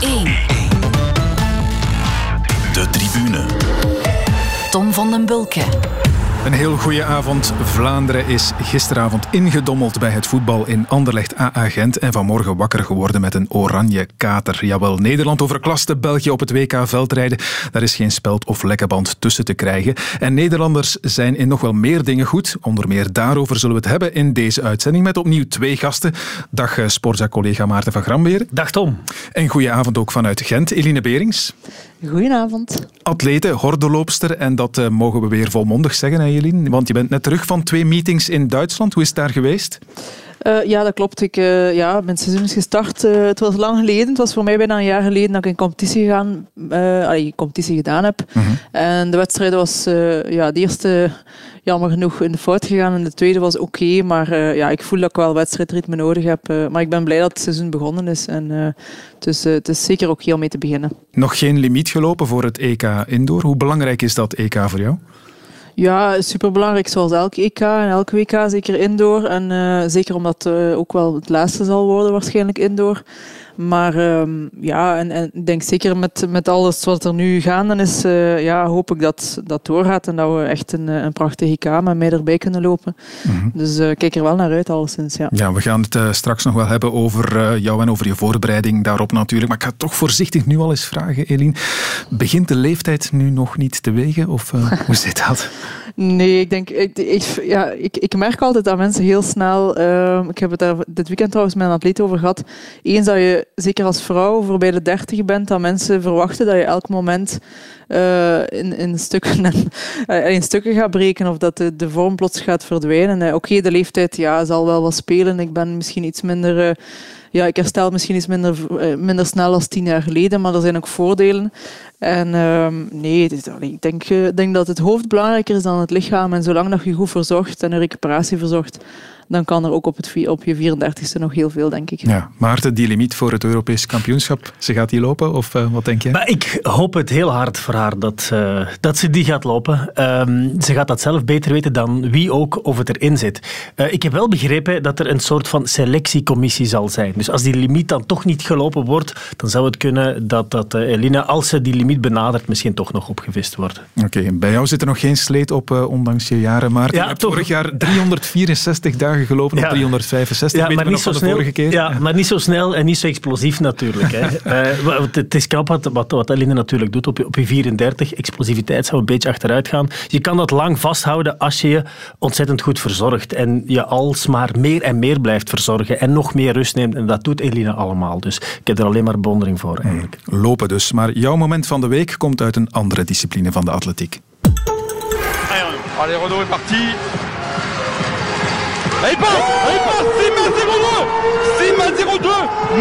1. De tribune. Tom van den Bulke. Een heel goede avond. Vlaanderen is gisteravond ingedommeld bij het voetbal in Anderlecht AA Gent en vanmorgen wakker geworden met een oranje kater. Jawel, Nederland overklaste België op het WK veldrijden. Daar is geen speld of lekkeband tussen te krijgen. En Nederlanders zijn in nog wel meer dingen goed. Onder meer daarover zullen we het hebben in deze uitzending met opnieuw twee gasten. Dag eh, Sporza-collega Maarten van Grambeer. Dag Tom. En goede avond ook vanuit Gent, Eline Berings. Goedenavond. Atlete, hordeloopster en dat uh, mogen we weer volmondig zeggen, Want je bent net terug van twee meetings in Duitsland. Hoe is het daar geweest? Uh, ja, dat klopt. Ik, uh, ja, mijn seizoen is gestart. Uh, het was lang geleden. Het was voor mij bijna een jaar geleden dat ik een competitie, gegaan, allee, competitie gedaan heb. Mm -hmm. En de wedstrijd was ja, de eerste jammer genoeg in de fout gegaan. En de tweede was oké. Okay, maar ja, ik voel dat ik wel wedstrijdritme nodig heb. maar ik ben blij dat het seizoen begonnen is. En, dus het is zeker ook heel mee te beginnen. Nog geen limiet gelopen voor het EK Indoor. Hoe belangrijk is dat EK voor jou? Ja, superbelangrijk zoals elk EK en elk WK, zeker indoor. En uh, zeker omdat het uh, ook wel het laatste zal worden waarschijnlijk indoor. Maar um, ja, en, en ik denk zeker met, met alles wat er nu gaande is, uh, ja, hoop ik dat dat doorgaat en dat we echt een, een prachtige met mij erbij kunnen lopen. Mm -hmm. Dus uh, kijk er wel naar uit alleszins, ja. Ja, we gaan het uh, straks nog wel hebben over jou en over je voorbereiding daarop natuurlijk. Maar ik ga toch voorzichtig nu al eens vragen, Eline. Begint de leeftijd nu nog niet te wegen of hoe zit dat? Nee, ik denk, ik, ik, ja, ik, ik merk altijd dat mensen heel snel, uh, ik heb het daar dit weekend trouwens met een atleet over gehad, eens dat je, zeker als vrouw, voorbij de dertig bent, dat mensen verwachten dat je elk moment uh, in, in, stukken, uh, in stukken gaat breken of dat de, de vorm plots gaat verdwijnen. Oké, okay, de leeftijd ja, zal wel wat spelen. Ik ben misschien iets minder ja, ik herstel misschien iets minder, minder snel als tien jaar geleden, maar er zijn ook voordelen. En uh, nee, ik denk, uh, denk dat het hoofd belangrijker is dan het lichaam. En zolang dat je goed verzorgt en een recuperatie verzorgt, dan kan er ook op, het, op je 34ste nog heel veel, denk ik. Ja, Maarten, die limiet voor het Europees kampioenschap, ze gaat die lopen? Of uh, wat denk jij? Maar ik hoop het heel hard voor haar dat, uh, dat ze die gaat lopen. Um, ze gaat dat zelf beter weten dan wie ook of het erin zit. Uh, ik heb wel begrepen dat er een soort van selectiecommissie zal zijn. Dus als die limiet dan toch niet gelopen wordt, dan zou het kunnen dat, dat Elina, als ze die limiet benadert, misschien toch nog opgevist wordt. Oké, okay, bij jou zit er nog geen sleet op, ondanks je jaren, Maarten. Ja, toch. vorig jaar 364 dagen gelopen ja. op 365 ja, maar niet zo snel, vorige keer. Ja, maar niet zo snel en niet zo explosief natuurlijk. Hè. uh, het is knap wat, wat, wat Eline natuurlijk doet op je, op je 34. Explosiviteit zou een beetje achteruit gaan. Je kan dat lang vasthouden als je je ontzettend goed verzorgt en je alsmaar meer en meer blijft verzorgen en nog meer rust neemt. En dat doet Eline allemaal. Dus ik heb er alleen maar bewondering voor eigenlijk. Lopen dus. Maar jouw moment van de week komt uit een andere discipline van de atletiek. Allez, Renaud est parti. Et passe Il passe 6 0 02 6 02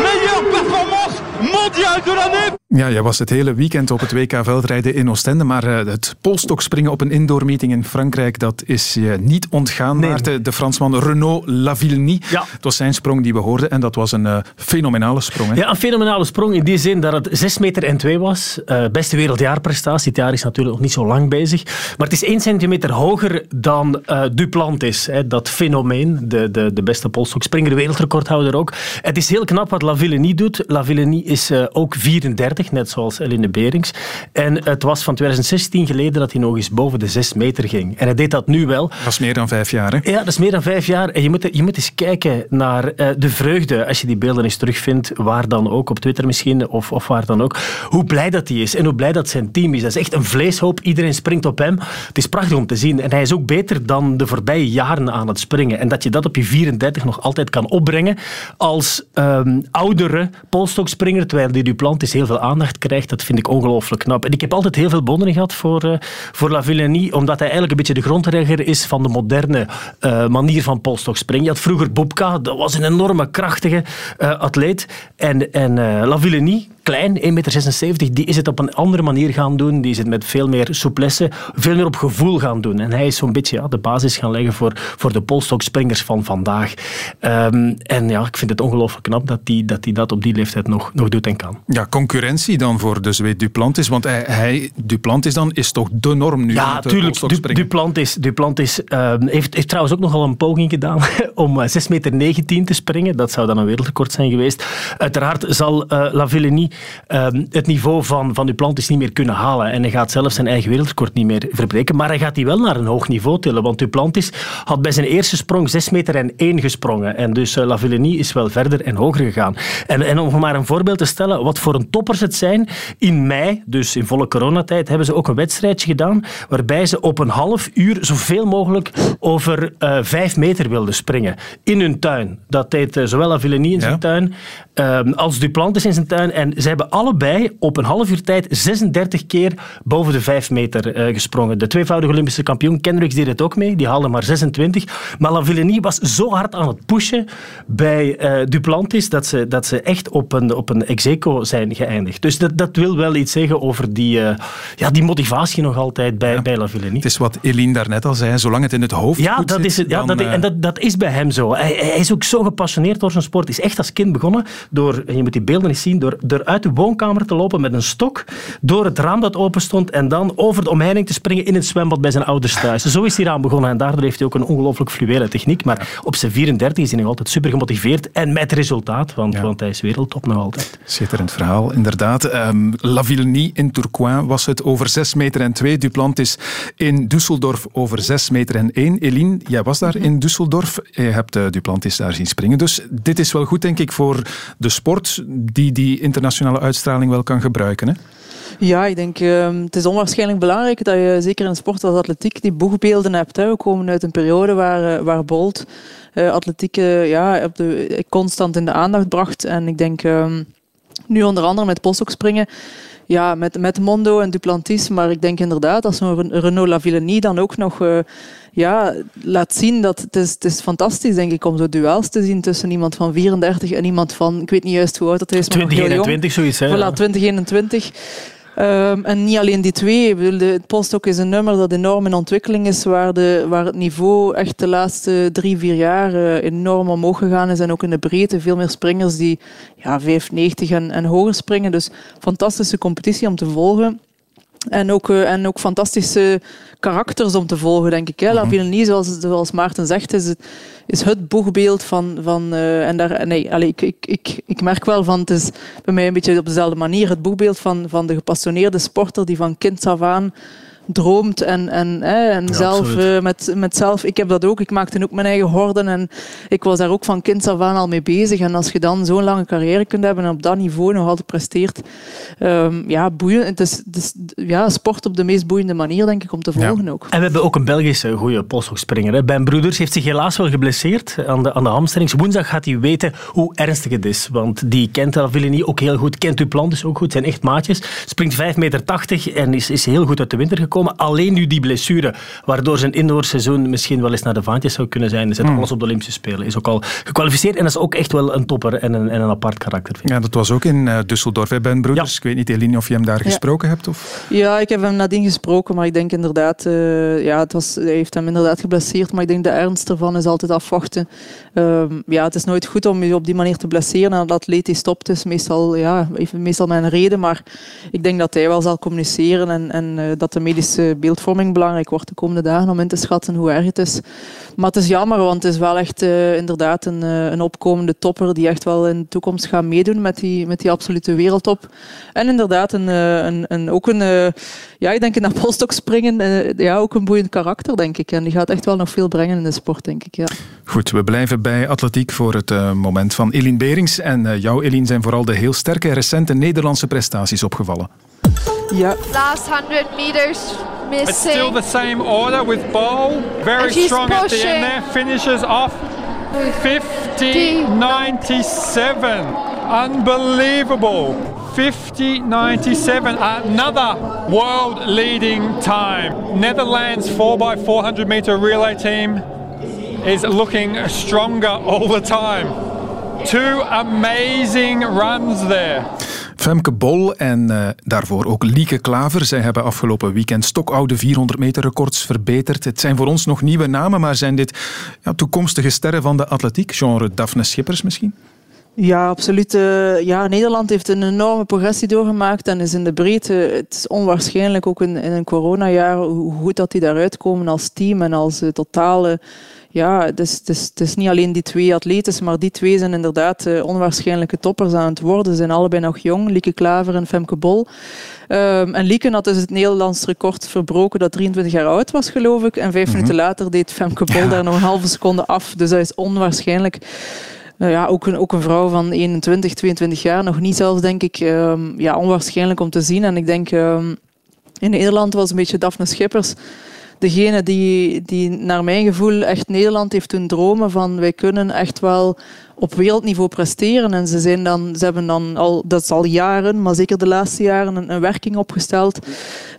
Meilleure performance mondiale de l'année Ja, jij was het hele weekend op het WK veldrijden in Oostende, maar uh, het polstokspringen op een indoormeeting in Frankrijk, dat is je niet ontgaan, nee. Maarten. De Fransman Renaud Lavillenie. Ja. Het was zijn sprong die we hoorden en dat was een uh, fenomenale sprong. Hè? Ja, een fenomenale sprong in die zin dat het 6 meter en 2 was. Uh, beste wereldjaarprestatie. Het jaar is natuurlijk nog niet zo lang bezig. Maar het is 1 centimeter hoger dan Duplantis, hè, dat fenomeen. De, de, de beste polstokspringer, de wereldrecordhouder ook. Het is heel knap wat Lavillenie doet. Lavillenie is ook 34 net zoals Eline Berings. En het was van 2016 geleden dat hij nog eens boven de 6 meter ging. En hij deed dat nu wel. Dat is meer dan vijf jaar, hè? Ja, dat is meer dan vijf jaar. En je moet, je moet eens kijken naar uh, de vreugde, als je die beelden eens terugvindt, waar dan ook, op Twitter misschien, of, of waar dan ook. Hoe blij dat hij is en hoe blij dat zijn team is. Dat is echt een vleeshoop. Iedereen springt op hem. Het is prachtig om te zien. En hij is ook beter dan de voorbije jaren aan het springen. En dat je dat op je 34 nog altijd kan opbrengen als um, oudere polstokspringer, terwijl die Duplantis heel veel aandacht krijgt, dat vind ik ongelooflijk knap. En ik heb altijd heel veel bewondering gehad voor, uh, voor Lavillenie, omdat hij eigenlijk een beetje de grondlegger is van de moderne uh, manier van polstokspringen. Je had vroeger Bobka, dat was een enorme, krachtige uh, atleet. En, en Lavillenie, klein, 1,76 meter, die is het op een andere manier gaan doen. Die is het met veel meer souplesse, veel meer op gevoel gaan doen. En hij is zo'n beetje ja, de basis gaan leggen voor, voor de polstokspringers van vandaag. Um, en ja, ik vind het ongelooflijk knap dat hij dat, dat op die leeftijd nog, nog doet en kan. Ja, concurrentie dan voor de Zweed Duplantis, want hij, hij Duplantis dan is toch de norm nu? Ja, natuurlijk. Du, Duplantis, Duplantis uh, heeft, heeft trouwens ook nogal een poging gedaan om 6,19 meter te springen. Dat zou dan een wereldrecord zijn geweest. Uiteraard zal uh, Lavillenie ehm, het niveau van, van Duplantis niet meer kunnen halen. En hij gaat zelfs zijn eigen wereldrecord niet meer verbreken. Maar hij gaat die wel naar een hoog niveau tillen. Want Duplantis had bij zijn eerste sprong 6 meter en 1 gesprongen. En dus uh, Lavillenie is wel verder en hoger gegaan. En, en om maar een voorbeeld te stellen, wat voor een toppers het zijn. In mei, dus in volle coronatijd, hebben ze ook een wedstrijdje gedaan waarbij ze op een half uur zoveel mogelijk over uh, vijf meter wilden springen. In hun tuin. Dat deed uh, zowel Lavillenie in zijn ja. tuin uh, als Duplantis in zijn tuin. En ze hebben allebei op een half uur tijd 36 keer boven de 5 meter uh, gesprongen. De tweevoudige Olympische kampioen Kendricks deed het ook mee. Die haalde maar 26. Maar Lavillenie was zo hard aan het pushen bij uh, Duplantis dat ze, dat ze echt op een, op een execo zijn geëindigd. Dus dat, dat wil wel iets zeggen over die, uh, ja, die motivatie nog altijd bij, ja. bij Lavillenie. Het is wat Eline daarnet al zei, zolang het in het hoofd ja, dat zit, is het, ja, dan, dat, en dat, dat is bij hem zo. Hij, hij is ook zo gepassioneerd door zijn sport. Hij is echt als kind begonnen door, en je moet die beelden eens zien, door, door uit de woonkamer te lopen met een stok, door het raam dat open stond en dan over de omheining te springen in het zwembad bij zijn ouders thuis. Zo is hij eraan begonnen en daardoor heeft hij ook een ongelooflijk fluwele techniek. Maar op zijn 34 is hij nog altijd super gemotiveerd en met resultaat, want, ja. want hij is wereldtop nog altijd. Schitterend verhaal, inderdaad. Um, Lavillenie in Tourcoing was het over 6 meter en 2. Duplantis in Düsseldorf over 6 meter en 1. Eline, jij was daar in Düsseldorf. Je hebt uh, Duplantis daar zien springen. Dus dit is wel goed, denk ik, voor de sport die die internationale uitstraling wel kan gebruiken. Hè? Ja, ik denk uh, het is onwaarschijnlijk belangrijk dat je zeker in sport als atletiek die boegbeelden hebt. Hè. We komen uit een periode waar, uh, waar Bolt uh, atletiek ja, op de, constant in de aandacht bracht. En ik denk uh, nu onder andere met polstok springen ja, met, met Mondo en Duplantis. Maar ik denk inderdaad, als zo'n Renault Lavillenie dan ook nog uh, ja, laat zien dat het is, het is fantastisch, denk ik, om zo duels te zien tussen iemand van 34 en iemand van, ik weet niet juist hoe oud dat is, maar 2021 zoiets, hè? Voilà, 2021. Um, en niet alleen die twee. Het Polstok is een nummer dat enorm in ontwikkeling is, waar, de, waar het niveau echt de laatste drie, vier jaar uh, enorm omhoog gegaan is. En ook in de breedte veel meer springers die ja, 95 en, en hoger springen. Dus fantastische competitie om te volgen. En ook, uh, en ook fantastische karakters om te volgen, denk ik. Hè. La Villenie, zoals, zoals Maarten zegt, is het, is het boegbeeld van... van uh, en daar, nee, allez, ik, ik, ik, ik merk wel van, het is bij mij een beetje op dezelfde manier, het boegbeeld van, van de gepassioneerde sporter die van kind af aan droomt en, en, hè, en Ja, zelf eh, met, met zelf, ik heb dat ook, ik maakte ook mijn eigen horden en ik was daar ook van kind af aan al mee bezig en als je dan zo'n lange carrière kunt hebben en op dat niveau nog altijd presteert, ehm, ja, boeiend. Het is, het is ja, sport op de meest boeiende manier, denk ik, om te volgen ook. En we hebben ook een Belgische goede polshogspringer. hè. Ben Broeders heeft zich helaas wel geblesseerd aan de, aan de hamstrings. Woensdag gaat hij weten hoe ernstig het is. Want die kent Villenie ook heel goed. Kent Duplan dus ook goed. Zijn echt maatjes. Springt 5,80 meter en is, is heel goed uit de winter gekomen. Alleen nu die blessure, waardoor zijn indoorseizoen misschien wel eens naar de vaantjes zou kunnen zijn. Zet alles op de Olympische Spelen. Is ook al gekwalificeerd en dat is ook echt wel een topper en een, en een apart karakter. Vind ik. Ja, dat was ook in uh, Düsseldorf, hè, Ben Broeders. Ik weet niet, Eline, of je hem daar gesproken hebt? Of? Ja, ik heb hem nadien gesproken, maar ik denk inderdaad, uh, ja, het was, hij heeft hem inderdaad geblesseerd, maar ik denk de ernst ervan is altijd afwachten. Um, ja, het is nooit goed om je op die manier te blesseren en dat atleet die stopt is meestal, ja, heeft meestal mijn reden, maar ik denk dat hij wel zal communiceren en, en uh, dat de medische beeldvorming belangrijk wordt de komende dagen om in te schatten hoe erg het is. Maar het is jammer, want het is wel echt uh, inderdaad een, uh, een opkomende topper die echt wel in de toekomst gaat meedoen met die, met die absolute wereldtop. En inderdaad een, een, een, ook een, ja, ik denk naar polstok springen, ja, ook een boeiend karakter, denk ik. En die gaat echt wel nog veel brengen in de sport, denk ik. Ja. Goed, we blijven bij atletiek voor het moment van Eline Berings. En jou, Eline, zijn vooral de heel sterke recente Nederlandse prestaties opgevallen. Ja. Last 100 meters missing. It's still the same order with Bowl. Very And she's strong at the end there. Finishes off 50.97. Unbelievable. 50.97. Another world leading time. Netherlands 4x400 meter relay team is looking stronger all the time. Two amazing runs there. Femke Bol en uh, daarvoor ook Lieke Klaver. Zij hebben afgelopen weekend stokoude 400 meter records verbeterd. Het zijn voor ons nog nieuwe namen, maar zijn dit ja, toekomstige sterren van de atletiek? Genre Daphne Schippers misschien? Ja, absoluut. Uh, ja, Nederland heeft een enorme progressie doorgemaakt en is in de breedte. Het is onwaarschijnlijk ook in, in een coronajaar hoe goed dat die daaruit komen als team en als uh, totale ja, het is, het, is, het is niet alleen die twee atleten, maar die twee zijn inderdaad uh, onwaarschijnlijke toppers aan het worden. Ze zijn allebei nog jong, Lieke Klaver en Femke Bol. Um, en Lieke had dus het Nederlands record verbroken dat 23 jaar oud was, geloof ik. En vijf mm -hmm. minuten later deed Femke Bol ja. daar nog een halve seconde af. Dus dat is onwaarschijnlijk. Nou ja, ook een, ook een vrouw van 21, 22 jaar, nog niet zelfs, denk ik, um, ja, onwaarschijnlijk om te zien. En ik denk, um, in Nederland was een beetje Daphne Schippers degene die, die naar mijn gevoel echt Nederland heeft doen dromen van wij kunnen echt wel op wereldniveau presteren. En ze, zijn dan, ze hebben dan al, dat is al jaren, maar zeker de laatste jaren, een, werking opgesteld,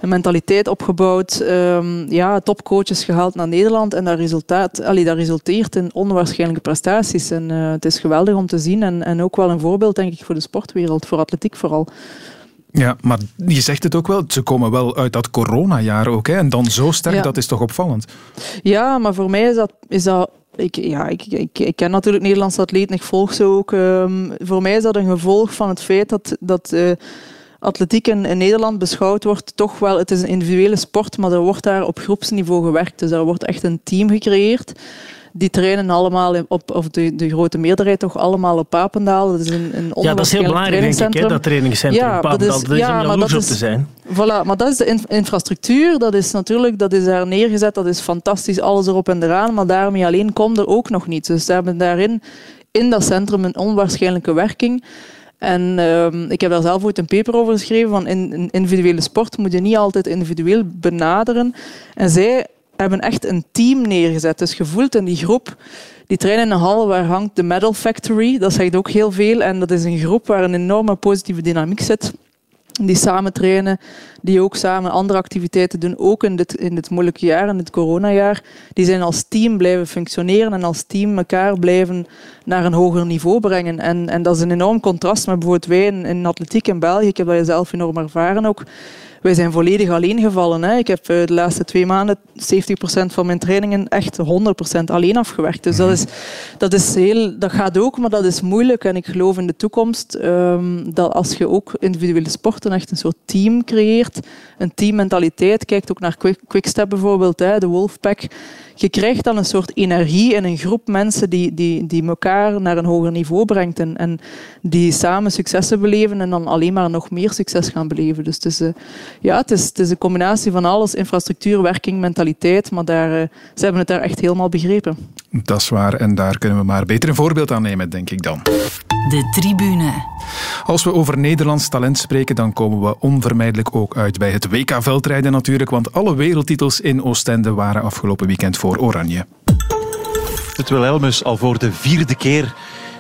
een mentaliteit opgebouwd, um, ja, topcoaches gehaald naar Nederland en dat, resultaat, allee, dat resulteert in onwaarschijnlijke prestaties. En uh, het is geweldig om te zien en, en ook wel een voorbeeld, denk ik, voor de sportwereld, voor atletiek vooral. Ja, maar je zegt het ook wel, ze komen wel uit dat coronajaar ook. Hè? En dan zo sterk, ja. dat is toch opvallend? Ja, maar voor mij is dat, is dat ik, ja, ik, ik, ik, ken natuurlijk Nederlandse atleten, ik volg ze ook. Um, voor mij is dat een gevolg van het feit dat, dat uh, atletiek in, in, Nederland beschouwd wordt toch wel... Het is een individuele sport, maar er wordt daar op groepsniveau gewerkt. Dus er wordt echt een team gecreëerd die trainen allemaal op, of de, de grote meerderheid toch allemaal op Papendaal. Dat is een, een Ja, dat is heel belangrijk, denk ik, hè, dat trainingscentrum ja, Papendaal. Dat is, dat is ja, om op te zijn. Voilà, maar dat is de in, infrastructuur. Dat is natuurlijk dat is daar neergezet. Dat is fantastisch, alles erop en eraan. Maar daarmee alleen komt er ook nog niet. Dus ze hebben daarin, in dat centrum, een onwaarschijnlijke werking. En uh, ik heb daar zelf ooit een paper over geschreven. Van in, in individuele sport moet je niet altijd individueel benaderen. En zij hebben echt een team neergezet. Dus gevoeld in die groep. Die trainen in een hal waar hangt de Medal Factory. Dat zegt ook heel veel. En dat is een groep waar een enorme positieve dynamiek zit. Die samen trainen, die ook samen andere activiteiten doen, ook in dit, in dit moeilijke jaar, in dit coronajaar. Die zijn als team blijven functioneren en als team elkaar blijven naar een hoger niveau brengen. En, en dat is een enorm contrast met bijvoorbeeld wij in, in atletiek in België. Ik heb dat zelf enorm ervaren ook wij zijn volledig alleen gevallen. Hè. Ik heb eh, de laatste twee maanden 70% van mijn trainingen echt 100% alleen afgewerkt. Dus dat, is, dat, is heel, dat gaat ook, maar dat is moeilijk. En ik geloof in de toekomst um, dat als je ook individuele sporten echt een soort team creëert, een teammentaliteit, kijkt ook naar Quickstep bijvoorbeeld, hè, de Wolfpack je krijgt dan een soort energie in een groep mensen die, die, die elkaar naar een hoger niveau brengt en, en die samen successen beleven en dan alleen maar nog meer succes gaan beleven. Dus het is, uh, ja, het is, het is een combinatie van alles, infrastructuur, werking, mentaliteit, maar daar, uh, ze hebben het daar echt helemaal begrepen. Dat is waar en daar kunnen we maar beter een voorbeeld aan nemen, denk ik dan. De tribune. Als we over Nederlands talent spreken, dan komen we onvermijdelijk ook uit bij het WK-veldrijden natuurlijk, want alle wereldtitels in Oostende waren afgelopen weekend voor Oranje. Het Wilhelmus al voor de vierde keer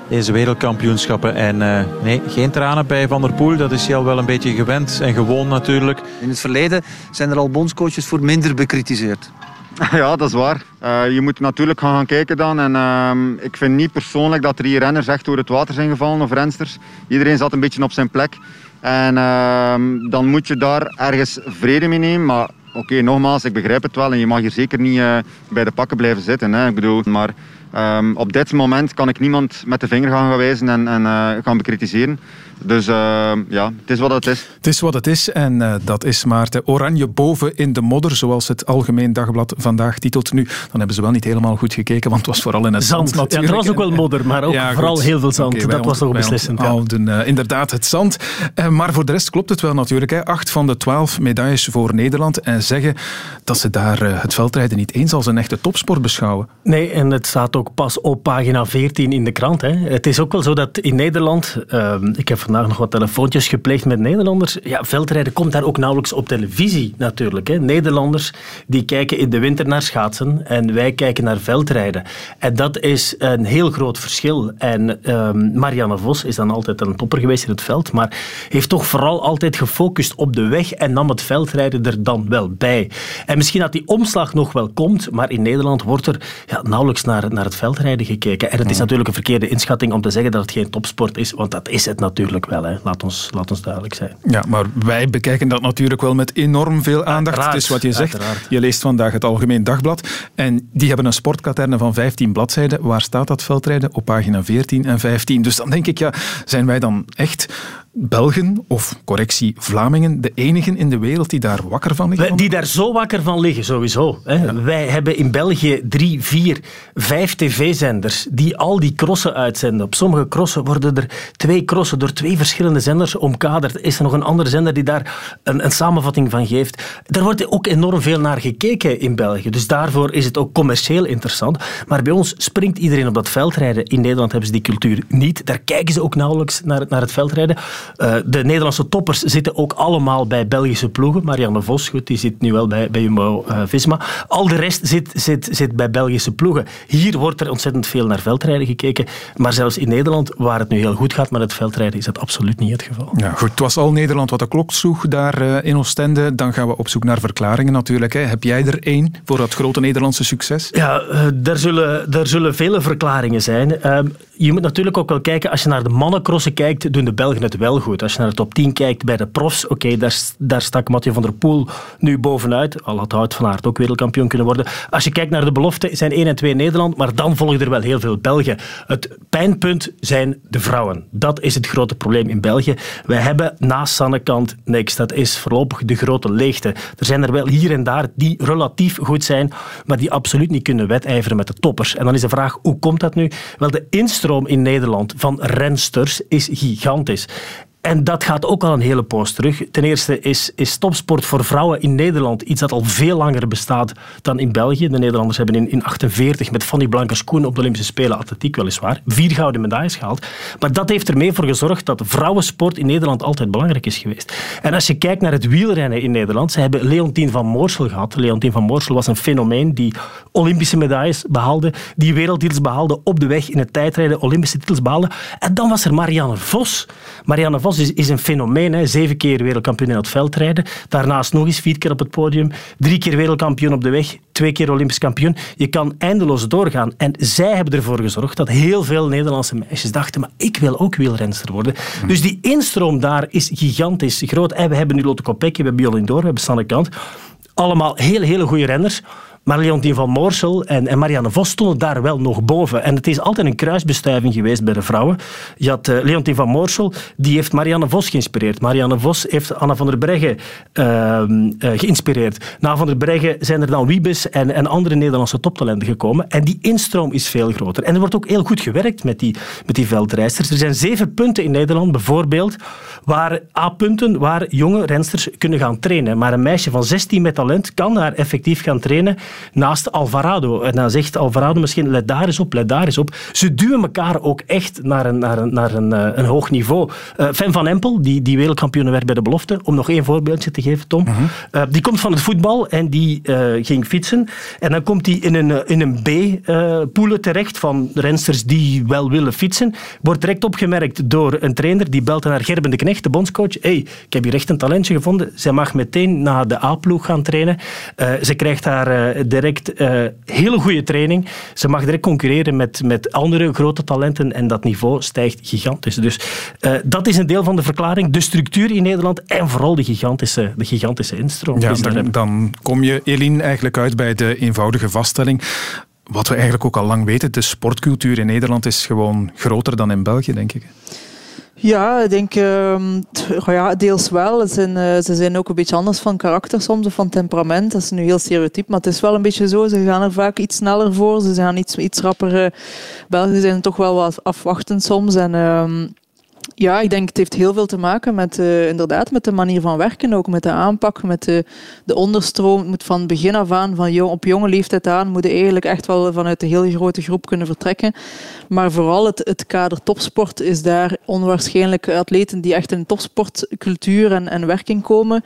deze wereldkampioenschappen. En uh, nee, geen tranen bij Van der Poel. Dat is hij al wel een beetje gewend en gewoon natuurlijk. In het verleden zijn er al bondscoaches voor minder bekritiseerd. Ja, dat is waar. Uh, je moet natuurlijk gaan, gaan kijken dan. En, uh, ik vind niet persoonlijk dat er hier renners echt door het water zijn gevallen of rensters. Iedereen zat een beetje op zijn plek. En ehm, dan moet je daar ergens vrede mee nemen. Maar oké, nogmaals, ik begrijp het wel. En je mag hier zeker niet uh, bij de pakken blijven zitten. Hè. Ik bedoel, maar um, op dit moment kan ik niemand met de vinger gaan wijzen en, en uh, gaan bekritiseren. Dus uh, ja, het is wat het is. Het is wat het is en uh, dat is Maarten. Oranje boven in de modder, zoals het Algemeen Dagblad vandaag titelt. Nu, dan hebben ze wel niet helemaal goed gekeken, want het was vooral in het zand, zand natuurlijk. Ja, er was ook wel modder, maar ook ja, vooral heel veel zand. Okay, dat was toch beslissend. Houden uh, inderdaad het zand. Uh, maar voor de rest klopt het wel natuurlijk. Hè. Acht van de twaalf medailles voor Nederland. En zeggen dat ze daar het veldrijden niet eens als een echte topsport beschouwen. Nee, en het staat ook pas op pagina 14 in de krant. Hè. Het is ook wel zo dat in Nederland... Ehm, ik heb vandaag nog wat telefoontjes gepleegd met Nederlanders. Ja, veldrijden komt daar ook nauwelijks op televisie natuurlijk. Hè. Nederlanders die kijken in de winter naar schaatsen en wij kijken naar veldrijden. En dat is een heel groot verschil. En um, Marianne Vos is dan altijd een topper geweest in het veld, maar heeft toch vooral altijd gefocust op de weg en nam het veldrijden er dan wel bij. En misschien dat die omslag nog wel komt, maar in Nederland wordt er ja, nauwelijks naar, naar het veldrijden gekeken. En het is natuurlijk een verkeerde inschatting om te zeggen dat het geen topsport is, want dat is het natuurlijk wel. Hè. Laat, ons, laat ons duidelijk zijn. Ja, maar wij bekijken dat natuurlijk wel met enorm veel aandacht. Uiteraard, het is wat je zegt. uiteraard. Je leest vandaag het Algemeen Dagblad. En die hebben een sportkaterne van 15 bladzijden. Waar staat dat veldrijden? Op pagina 14 en 15. Dus dan denk ik, ja, zijn wij dan echt Belgen, of correctie Vlamingen, de enigen in de wereld die daar wakker van liggen? Die daar zo wakker van liggen, sowieso. Hè. Wij hebben in België drie, vier, vijf tv-zenders die al die crossen uitzenden. Op sommige crossen worden er twee crossen door twee verschillende zenders omkaderd. Is er nog een andere zender die daar een, een samenvatting van geeft? Daar wordt ook enorm veel naar gekeken in België. Dus daarvoor is het ook commercieel interessant. Maar bij ons springt iedereen op dat veldrijden. In Nederland hebben ze die cultuur niet. Daar kijken ze ook nauwelijks naar, naar het veldrijden. Eh, de Nederlandse toppers zitten ook allemaal bij Belgische ploegen. Marianne Vos, goed, die zit nu wel bij, bij Jumbo-Visma. Al de rest zit, zit, zit bij Belgische ploegen. Hier wordt er ontzettend veel naar veldrijden gekeken. Maar zelfs in Nederland, waar het nu heel goed gaat met het veldrijden, is dat absoluut niet het geval. Ja, goed. Het was al Nederland wat de klok sloeg daar eh, in Oostende. Dan gaan we op zoek naar verklaringen natuurlijk. Hè. Heb jij er één voor dat grote Nederlandse succes? Ja, eh, daar, zullen, daar zullen vele verklaringen zijn. Ehm, je moet natuurlijk ook wel kijken, als je naar de mannencrossen kijkt, doen de Belgen het wel goed. Als je naar de top 10 kijkt bij de profs, oké, daar, daar stak Mathieu van der Poel nu bovenuit. Al had Hout van Aert ook wereldkampioen kunnen worden. Als je kijkt naar de belofte, zijn 1 en 2 Nederland, maar dan volgen er wel heel veel Belgen. Het pijnpunt zijn de vrouwen. Dat is het grote probleem in België. Wij hebben naast Sannekant niks. Dat is voorlopig de grote leegte. Er zijn er wel hier en daar die relatief goed zijn, maar die absoluut niet kunnen wedijveren met de toppers. En dan is de vraag, hoe komt dat nu? Wel, de instroom in Nederland van rensters is gigantisch. En dat gaat ook al een hele poos terug. Ten eerste is, is topsport voor vrouwen in Nederland iets dat al veel langer bestaat dan in België. De Nederlanders hebben in 1948 met Fanny Blankers Koen op de Olympische Spelen atletiek weliswaar vier gouden medailles gehaald. Maar dat heeft ermee voor gezorgd dat vrouwensport in Nederland altijd belangrijk is geweest. En als je kijkt naar het wielrennen in Nederland, ze hebben Leontien van Moorsel gehad. Leontien van Moorsel was een fenomeen die Olympische medailles behaalde, die wereldtitels behaalde op de weg in het tijdrijden, Olympische titels behaalde. En dan was er Marianne Vos. Marianne Vos is, is een fenomeen. Hè. Zeven keer wereldkampioen in het veldrijden. Daarnaast nog eens vier keer op het podium. Drie keer wereldkampioen op de weg. Twee keer Olympisch kampioen. Je kan eindeloos doorgaan. En zij hebben ervoor gezorgd dat heel veel Nederlandse meisjes dachten maar ik wil ook wielrenster worden. Dus die instroom daar is gigantisch groot. En we hebben nu Lotte Kopecky, we hebben Jolien Door, we hebben Sanne Kant. Allemaal hele, hele goede renners. Maar Leontien van Moorsel en, Marianne Vos stonden daar wel nog boven. En het is altijd een kruisbestuiving geweest bij de vrouwen. Je had uh, Leontien van Moorsel, die heeft Marianne Vos geïnspireerd. Marianne Vos heeft Anna van der Breggen uh, uh, geïnspireerd. Na Van der Breggen zijn er dan Wiebes en, en andere Nederlandse toptalenten gekomen. En die instroom is veel groter. En er wordt ook heel goed gewerkt met die, met die veldrijsters. Er zijn zeven punten in Nederland, bijvoorbeeld, waar A-punten waar jonge rensters kunnen gaan trainen. Maar een meisje van 16 met talent kan daar effectief gaan trainen naast Alvarado. En dan zegt Alvarado misschien, let daar eens op, let daar eens op. Ze duwen elkaar ook echt naar een, naar een, naar een, uh, een hoog niveau. Uh, Fem van Empel, die, die wereldkampioen werd bij de belofte, om nog één voorbeeldje te geven, Tom. Uh -huh. uh, die komt van het voetbal en die ging fietsen. En dan komt hij in een, in een B-poelen terecht van rensters die wel willen fietsen. Wordt direct opgemerkt door een trainer, die belt naar Gerben de Knecht, de bondscoach. hey, ik heb hier echt een talentje gevonden. Zij mag meteen naar de A-ploeg gaan trainen. ze krijgt daar direct uh, hele goede training. Ze mag direct concurreren met, met andere grote talenten en dat niveau stijgt gigantisch. Dus uh, dat is een deel van de verklaring. De structuur in Nederland en vooral de gigantische, de gigantische instroom. Ja, dan, dan kom je, Eline, eigenlijk uit bij de eenvoudige vaststelling. Wat we eigenlijk ook al lang weten, de sportcultuur in Nederland is gewoon groter dan in België, denk ik. Ja, ik denk uh, ja, deels wel. Ze zijn, uh, ze zijn ook een beetje anders van karakter soms, of van temperament. Dat is nu heel stereotyp, maar het is wel een beetje zo. Ze gaan er vaak iets sneller voor, ze gaan iets, iets rapper. Uh, Belgen zijn toch wel wat afwachtend soms. En uh, ja, ik denk het heeft heel veel te maken met, uh, inderdaad, met de manier van werken, ook met de aanpak, met de, de onderstroom. Het moet van begin af aan, van op jonge leeftijd aan, moet je eigenlijk echt wel vanuit een heel grote groep kunnen vertrekken. Maar vooral het, het kader topsport is daar onwaarschijnlijk atleten die echt in topsportcultuur en, en werking komen.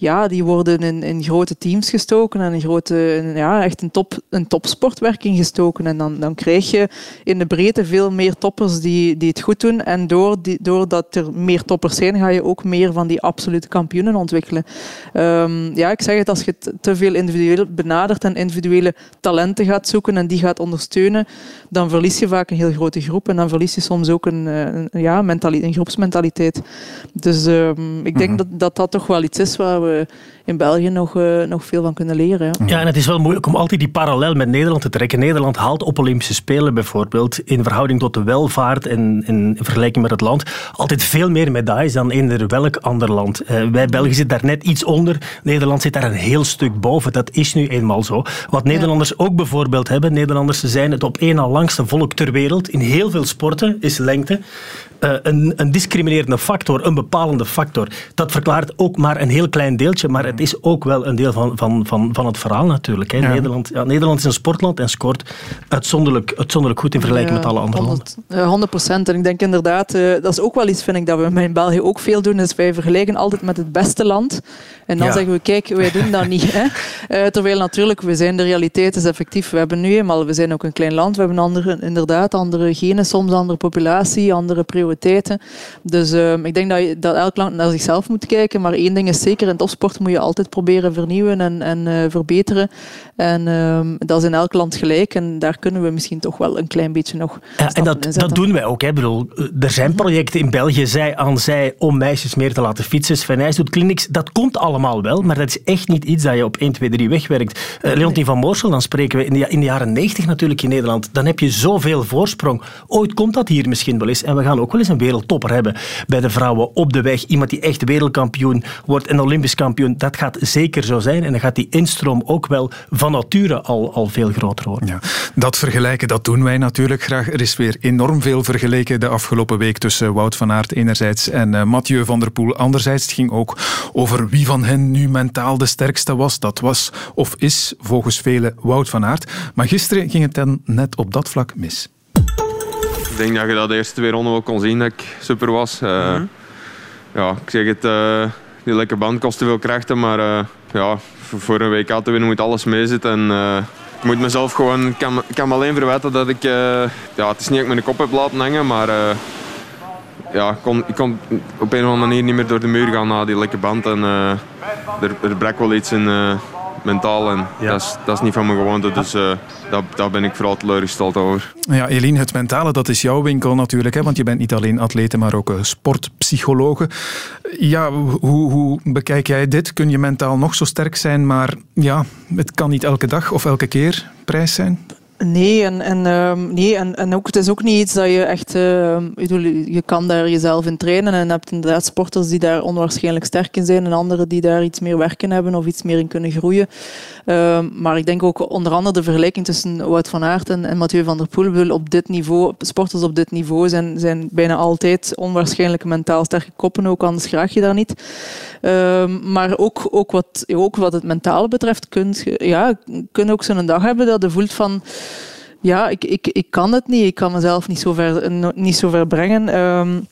Ja, die worden in, in grote teams gestoken en in grote, ja, echt een, top, een topsportwerking gestoken. En dan, dan krijg je in de breedte veel meer toppers die, die het goed doen. En door, die, doordat er meer toppers zijn, ga je ook meer van die absolute kampioenen ontwikkelen. Ehm, ja, ik zeg het, als je te veel individueel benadert en individuele talenten gaat zoeken en die gaat ondersteunen, dan verlies je vaak een heel grote groep en dan verlies je soms ook een, eh, een, ja, een groepsmentaliteit. Dus um, ik denk mhm. dat, dat dat toch wel iets is waar we euh, in België nog, uh, nog veel van kunnen leren. Ja. ja, en het is wel moeilijk om altijd die parallel met Nederland te trekken. Nederland haalt op Olympische Spelen bijvoorbeeld in verhouding tot de welvaart en in vergelijking met het land altijd veel meer medailles dan eender welk ander land. Uh, wij België zitten daar net iets onder. Nederland zit daar een heel stuk boven. Dat is nu eenmaal zo. Wat Nederlanders ook bijvoorbeeld hebben. Nederlanders zijn het op één na langste volk ter wereld. In heel veel sporten is lengte. Uh, een, een, discriminerende factor, een bepalende factor. Dat verklaart ook maar een heel klein deeltje, maar het is ook wel een deel van, van, van, van het verhaal natuurlijk. Hè. Nederland, ja, Nederland is een sportland en scoort uitzonderlijk, uitzonderlijk goed in vergelijking met alle andere 100, landen. 100 procent. En ik denk inderdaad, uh, dat is ook wel iets vind ik, dat we in België ook veel doen, is wij vergelijken altijd met het beste land. En dan zeggen we, kijk, wij doen dat niet. Hè. Uh, terwijl natuurlijk, we zijn de realiteit is effectief. We hebben nu eenmaal, we zijn ook een klein land, we hebben andere, inderdaad andere genen, soms andere populatie, andere prioriteiten. Dus uh, ik denk dat, je, dat elk land naar zichzelf moet kijken. Maar één ding is zeker, in topsport moet je altijd proberen vernieuwen en, en uh, verbeteren. En uh, dat is in elk land gelijk. En daar kunnen we misschien toch wel een klein beetje nog ja, En dat, dat doen wij ook. Hè. Bedoel, er zijn projecten in België, zij aan zij, om meisjes meer te laten fietsen. Sven doet clinics. Dat komt allemaal wel, maar dat is echt niet iets dat je op 1, 2, 3 wegwerkt. Uh, Leontien van Moorsel, dan spreken we in de, in de jaren 90 natuurlijk in Nederland. Dan heb je zoveel voorsprong. Ooit komt dat hier misschien wel eens. En we gaan ook wel eens een wereldtopper hebben bij de vrouwen op de weg. Iemand die echt wereldkampioen wordt en olympisch kampioen. Dat gaat zeker zo zijn. En dan gaat die instroom ook wel van nature al, al veel groter worden. Ja, dat vergelijken, dat doen wij natuurlijk graag. Er is weer enorm veel vergeleken de afgelopen week tussen Wout van Aert enerzijds en uh, Mathieu van der Poel anderzijds. Het ging ook over wie van hen nu mentaal de sterkste was. Dat was of is volgens velen Wout van Aert. Maar gisteren ging het dan net op dat vlak mis. Ik denk dat je dat de eerste twee ronden wel kon zien dat ik super was. Uh, mm -hmm. Ja, ik zeg het, uh, die lekke band kostte veel krachten, maar uh, ja, voor een WK te winnen moet alles meezitten. En, ik moet mezelf gewoon, kan, kan me alleen verwijten dat ik, ja, het is niet dat mijn kop heb laten hangen, maar ja, ik, kon, ik kon op een of andere manier niet meer door de muur gaan na die lekke band. En er, er brak wel iets in mentaal. En dat, is, dat is niet van mijn gewoonte, dus uh, daar, daar ben ik vooral teleurgesteld over. Ja, Eline, het mentale, dat is jouw winkel natuurlijk. Hè? Want je bent niet alleen atlete, maar ook sportpsychologe. Ja, hoe, hoe bekijk jij dit? Kun je mentaal nog zo sterk zijn, maar ja, het kan niet elke dag of elke keer prijs zijn? Nee, en, en, uh, nee en, en ook, het is ook niet iets dat je echt... Uh, je kan daar jezelf in trainen en je hebt inderdaad sporters die daar onwaarschijnlijk sterk in zijn en anderen die daar iets meer werken hebben of iets meer in kunnen groeien. Uh, maar ik denk ook onder andere de vergelijking tussen Wout van Aert en, Mathieu van der Poel. Op dit niveau, sporters op dit niveau zijn, zijn bijna altijd onwaarschijnlijk mentaal sterke koppen, ook anders graag je daar niet. Ehm, maar ook, ook, wat, ook wat het mentale betreft, kun je ja, kun ook zo'n dag hebben dat je voelt van ja, ik, ik, ik kan het niet. Ik kan mezelf niet zo ver, niet zo ver brengen. Um,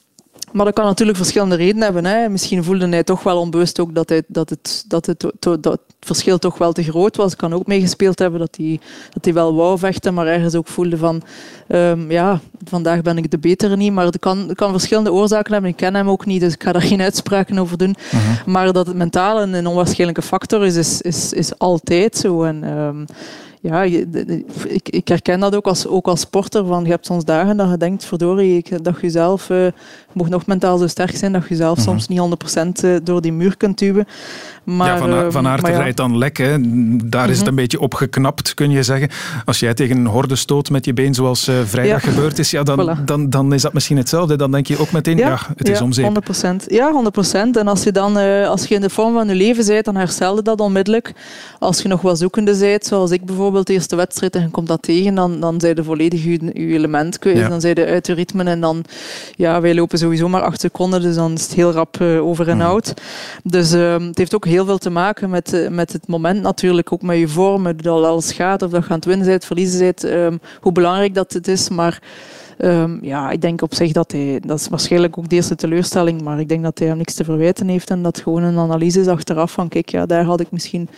maar dat kan natuurlijk verschillende redenen hebben. Hè. Misschien voelde hij toch wel onbewust ook dat, hij, dat, het, dat, het, dat het verschil toch wel te groot was. Ik kan ook meegespeeld hebben dat hij, dat hij wel wou vechten, maar ergens ook voelde van um, ja, vandaag ben ik de betere niet. Maar het kan, kan verschillende oorzaken hebben. Ik ken hem ook niet, dus ik ga daar geen uitspraken over doen. Uh -huh. Maar dat het mentaal een, onwaarschijnlijke factor is, is, is, is altijd zo. En, um, ja, ik, ik herken dat ook als, ook als sporter. Van, je hebt soms dagen dat je denkt, verdorie, ik, dat je zelf uh, mocht nog mentaal zo sterk zijn, dat je zelf mm -hmm. soms niet 100% eh, door die muur kunt duwen. Maar, ja, van, van Aert ja. rijdt dan lek. Hè. Daar is het -hmm. een beetje opgeknapt, kun je zeggen. Als jij tegen een horde stoot met je been, zoals uh, vrijdag ja. gebeurd is, ja, dan, voilà. dan, dan is dat misschien hetzelfde. Dan denk je ook meteen, ja, het is om zeep. 100%. Ja, 100%. En als je dan uh, als je in de vorm van je leven bent, dan herstelde dat onmiddellijk. Als je nog wat zoekende bent, zoals ik bijvoorbeeld de eerste wedstrijd en je komt dat tegen, dan, dan zijn je volledig je, je element kwijt. Ja. Dan zijn je uit je ritme en dan, ja, wij lopen sowieso maar acht seconden, dus dan is het heel rap uh, over en out. Mm. Dus uh, het heeft ook heel veel te maken met, uh, met het moment natuurlijk, ook met je vorm, dat alles gaat, of dat je aan het winnen bent, verliezen bent, um, hoe belangrijk dat het is, maar Um, ja, ik denk op zich dat hij, dat is waarschijnlijk ook de eerste teleurstelling, maar ik denk dat hij hem niks te verwijten heeft en dat gewoon een analyse is achteraf van kijk, ja, daar had ik misschien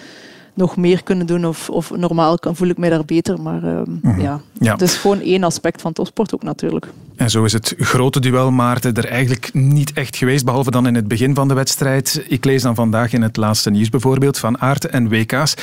nog meer kunnen doen of, of normaal kan, voel ik mij daar beter. Maar uh, mm -hmm. ja, ja, het is gewoon één aspect van topsport ook natuurlijk. En zo is het grote duel, Maarten, er eigenlijk niet echt geweest, behalve dan in het begin van de wedstrijd. Ik lees dan vandaag in het laatste nieuws bijvoorbeeld van Aert en WK's.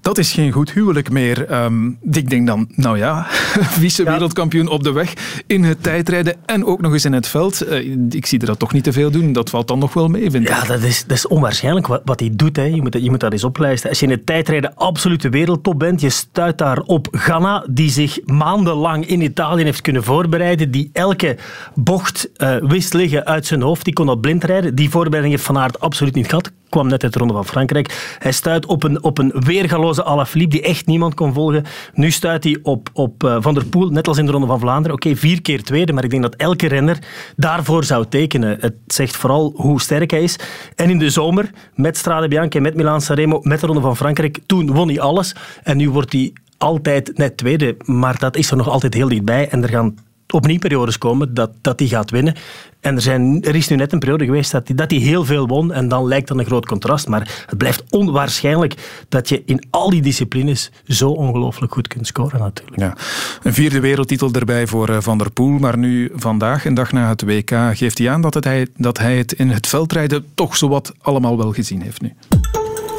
Dat is geen goed huwelijk meer. Um, ik denk dan, nou ja, vice-wereldkampioen op de weg, in het tijdrijden en ook nog eens in het veld. Uh, ik zie er dat toch niet te veel doen. Dat valt dan nog wel mee, vind ik. Ja, dat is, dat is onwaarschijnlijk wat, wat hij doet. Hè. Je, moet, je moet dat eens oplijsten. Als je in het tijdrijden absolute wereldtop bent, je stuit daar op Ghana, die zich maandenlang in Italië heeft kunnen voorbereiden, die elke bocht uh, wist liggen uit zijn hoofd. Die kon al blind rijden. Die voorbereiding heeft Van Aert absoluut niet gehad. Kwam net uit de Ronde van Frankrijk. Hij stuit op een, op een weergaloze Alaphilippe die echt niemand kon volgen. Nu stuit hij op, op uh, Van der Poel, net als in de Ronde van Vlaanderen. Oké, vier keer tweede, maar ik denk dat elke renner daarvoor zou tekenen. Het zegt vooral hoe sterk hij is. En in de zomer, met Strade Bianca, met Milan Sanremo, met de Ronde van Frankrijk, toen won hij alles. En nu wordt hij altijd net tweede, maar dat is er nog altijd heel dichtbij. En er gaan opnieuw periodes komen dat, dat hij gaat winnen. En er, zijn, er is nu net een periode geweest dat hij, dat hij heel veel won en dan lijkt dat een groot contrast. Maar het blijft onwaarschijnlijk dat je in al die disciplines zo ongelooflijk goed kunt scoren natuurlijk. Ja. Een vierde wereldtitel erbij voor eh, Van der Poel, maar nu vandaag, een dag na het WK, geeft hij aan dat, het hij, dat hij het in het veldrijden toch zowat allemaal wel gezien heeft nu.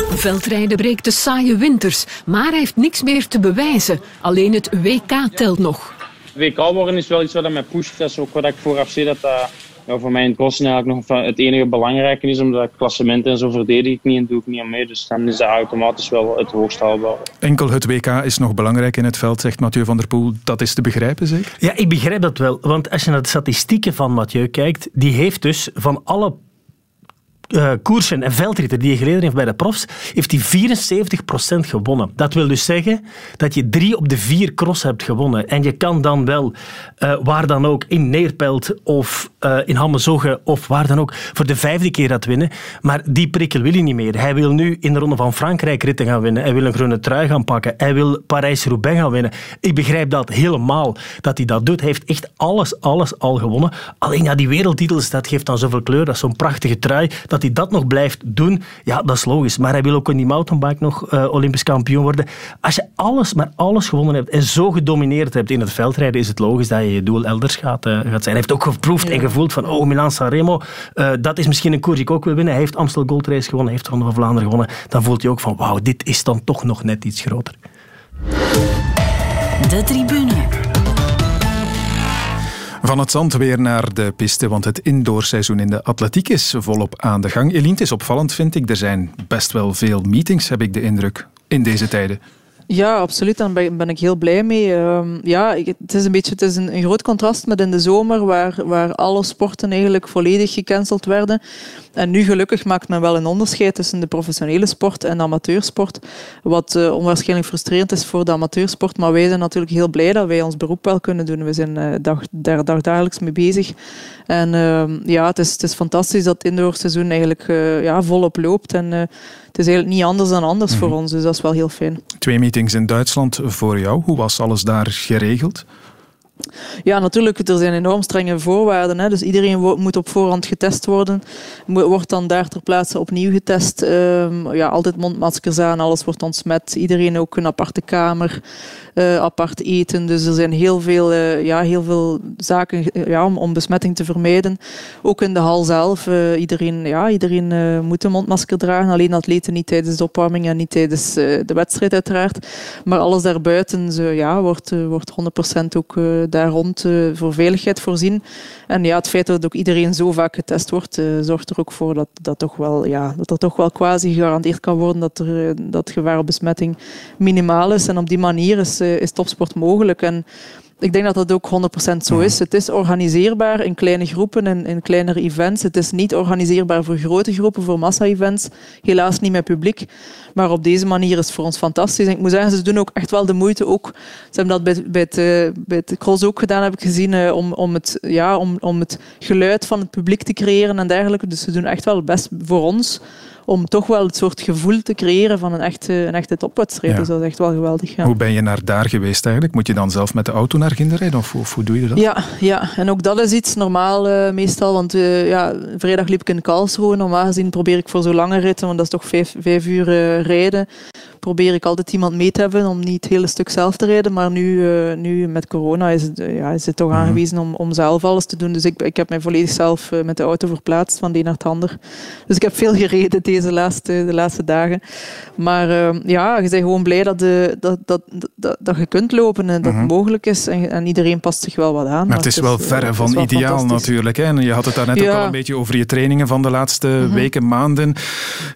Veldrijden breekt de saaie winters, maar hij heeft niks meer te bewijzen. Alleen het WK telt nog. WK worden is wel iets wat mij pusht. Dat is ook wat ik vooraf zie dat dat ja, voor mij in het crossen eigenlijk nog het enige belangrijke is, omdat klassementen en zo verdedig ik niet en doe ik niet aan mee. Dus dan is dat automatisch wel het hoogst haalbaar. Enkel het WK is nog belangrijk in het veld, zegt Mathieu van der Poel. Dat is te begrijpen, zeker? Ja, ik begrijp dat wel. Want als je naar de statistieken van Mathieu kijkt, die heeft dus van alle uh, koersen en veldritten die je geleden heeft bij de profs, heeft hij 74% gewonnen. Dat wil dus zeggen dat je drie op de vier cross hebt gewonnen. En je kan dan wel, uh, waar dan ook, in Neerpelt of uh, in Hammezogge of waar dan ook, voor de vijfde keer dat winnen. Maar die prikkel wil hij niet meer. Hij wil nu in de Ronde van Frankrijk ritten gaan winnen. Hij wil een groene trui gaan pakken. Hij wil Parijs-Roubaix gaan winnen. Ik begrijp dat helemaal, dat hij dat doet. Hij heeft echt alles, alles al gewonnen. Alleen ja, die wereldtitels, dat geeft dan zoveel kleur. Dat is zo'n prachtige trui. Dat dat hij dat nog blijft doen, ja, dat is logisch. Maar hij wil ook in die mountainbike nog uh, Olympisch kampioen worden. Als je alles, maar alles gewonnen hebt en zo gedomineerd hebt in het veldrijden, is het logisch dat je je doel elders gaat, uh, gaat zijn. Hij heeft ook geproefd en gevoeld van, oh, Milan Sanremo, uh, dat is misschien een koers die ik ook wil winnen. Hij heeft Amstel Gold Race gewonnen, heeft Ronde van Vlaanderen gewonnen. Dan voelt hij ook van, wauw, dit is dan toch nog net iets groter. De tribune. Van het zand weer naar de piste, want het indoorseizoen in de atletiek is volop aan de gang. Elien, het is opvallend, vind ik. Er zijn best wel veel meetings, heb ik de indruk, in deze tijden. Ja, absoluut. Daar ben ik heel blij mee. Uh, ja, het is een beetje het is een, een, groot contrast met in de zomer, waar, waar alle sporten eigenlijk volledig gecanceld werden. En nu gelukkig maakt men wel een onderscheid tussen de professionele sport en de amateursport. Wat uh, onwaarschijnlijk frustrerend is voor de amateursport. Maar wij zijn natuurlijk heel blij dat wij ons beroep wel kunnen doen. We zijn uh, dag, daar, dag, dagelijks mee bezig. En uh, ja, het is, het is fantastisch dat het indoorseizoen eigenlijk uh, ja, volop loopt. En het is eigenlijk niet anders dan anders mm -hmm. voor ons. Dus dat is wel heel fijn. Twee meetings in Duitsland voor jou. Hoe was alles daar geregeld? Ja, natuurlijk, er zijn enorm strenge voorwaarden. Hè. Dus iedereen moet op voorhand getest worden. Wordt dan daar ter plaatse opnieuw getest. Um, ja, altijd mondmaskers aan, alles wordt ontsmet. Iedereen ook een aparte kamer, uh, apart eten. Dus er zijn heel veel, uh, ja, heel veel zaken ja, om, besmetting te vermijden. Ook in de hal zelf. Iedereen ja, iedereen moet een mondmasker dragen. Alleen atleten niet tijdens de opwarming en niet tijdens de wedstrijd uiteraard. Maar alles daarbuiten ja, wordt, wordt 100% ook daar rond uh, voor veiligheid voorzien. En ja, het feit dat ook iedereen zo vaak getest wordt, uh, zorgt er ook voor dat, dat, toch wel, ja, dat er toch wel quasi gegarandeerd kan worden dat, er, dat gevaar op besmetting minimaal is. En op die manier is, is topsport mogelijk. En ik denk dat dat ook 100% zo is. Het is organiseerbaar in kleine groepen en in kleinere events. Het is niet organiseerbaar voor grote groepen, voor massa-events. Helaas niet met publiek. Maar op deze manier is het voor ons fantastisch. En ik moet zeggen, ze doen ook echt wel de moeite. Ook, ze hebben dat bij, bij, het, uh, bij het cross ook gedaan, heb ik gezien, uh, om, om, het, ja, om, om het geluid van het publiek te creëren en dergelijke. Dus ze doen echt wel het best voor ons om toch wel het soort gevoel te creëren van een echte, een echte topwedstrijd. Ja. Dus dat is echt wel geweldig. Ja. Hoe ben je naar daar geweest eigenlijk? Moet je dan zelf met de auto naar Ginder rijden of, of hoe doe je dat? Ja, ja, en ook dat is iets normaal eh, meestal. Want eh, ja, vrijdag liep ik in Karlsruhe. Normaal gezien probeer ik voor zo lange ritten, want dat is toch vijf, vijf uur eh, rijden. Probeer ik altijd iemand mee te hebben om niet het hele stuk zelf te rijden. Maar nu, nu met corona is het, ja, is het toch Mhm. aangewezen om, om zelf alles te doen. Dus ik, ik heb mij volledig zelf met de auto verplaatst van de een naar het ander. Dus ik heb veel gereden deze laatste, de laatste dagen. Maar eh, ja, je bent gewoon blij dat, de, dat, dat, dat, dat je kunt lopen en dat Mhm. het mogelijk is. En, en iedereen past zich wel wat aan. Maar het is wel eh, verre van wel ideaal natuurlijk. Hè? En je had het daar net ook al een beetje over je trainingen van de laatste Mhm. weken, maanden.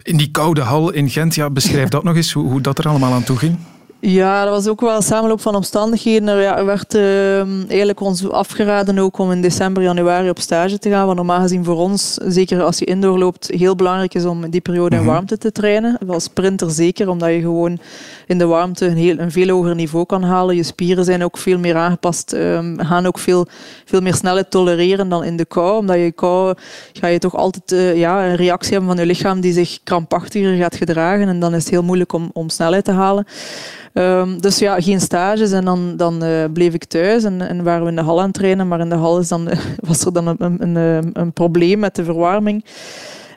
In die koude hal in Gent, ja, beschrijf dat nog eens, hoe, hoe dat er allemaal aan toe ging. Ja, dat was ook wel een samenloop van omstandigheden. Er er werd ehm, eigenlijk ons afgeraden ook om in december, januari op stage te gaan. Wat normaal gezien voor ons, zeker als je indoor loopt, heel belangrijk is om die periode in Mhm. warmte te trainen. Als sprinter zeker, omdat je gewoon in de warmte een, heel, een veel hoger niveau kan halen. Je spieren zijn ook veel meer aangepast, ehm, gaan ook veel, veel meer snelheid tolereren dan in de kou. Omdat je kou ga je toch altijd eh, ja, een reactie hebben van je lichaam die zich krampachtiger gaat gedragen. En dan is het heel moeilijk om, om snelheid te halen. Ehm, dus ja, geen stages en dan, dan eh, bleef ik thuis en, en waren we in de hal aan het trainen. Maar in de hal is dan, was er dan een, een, een, een probleem met de verwarming.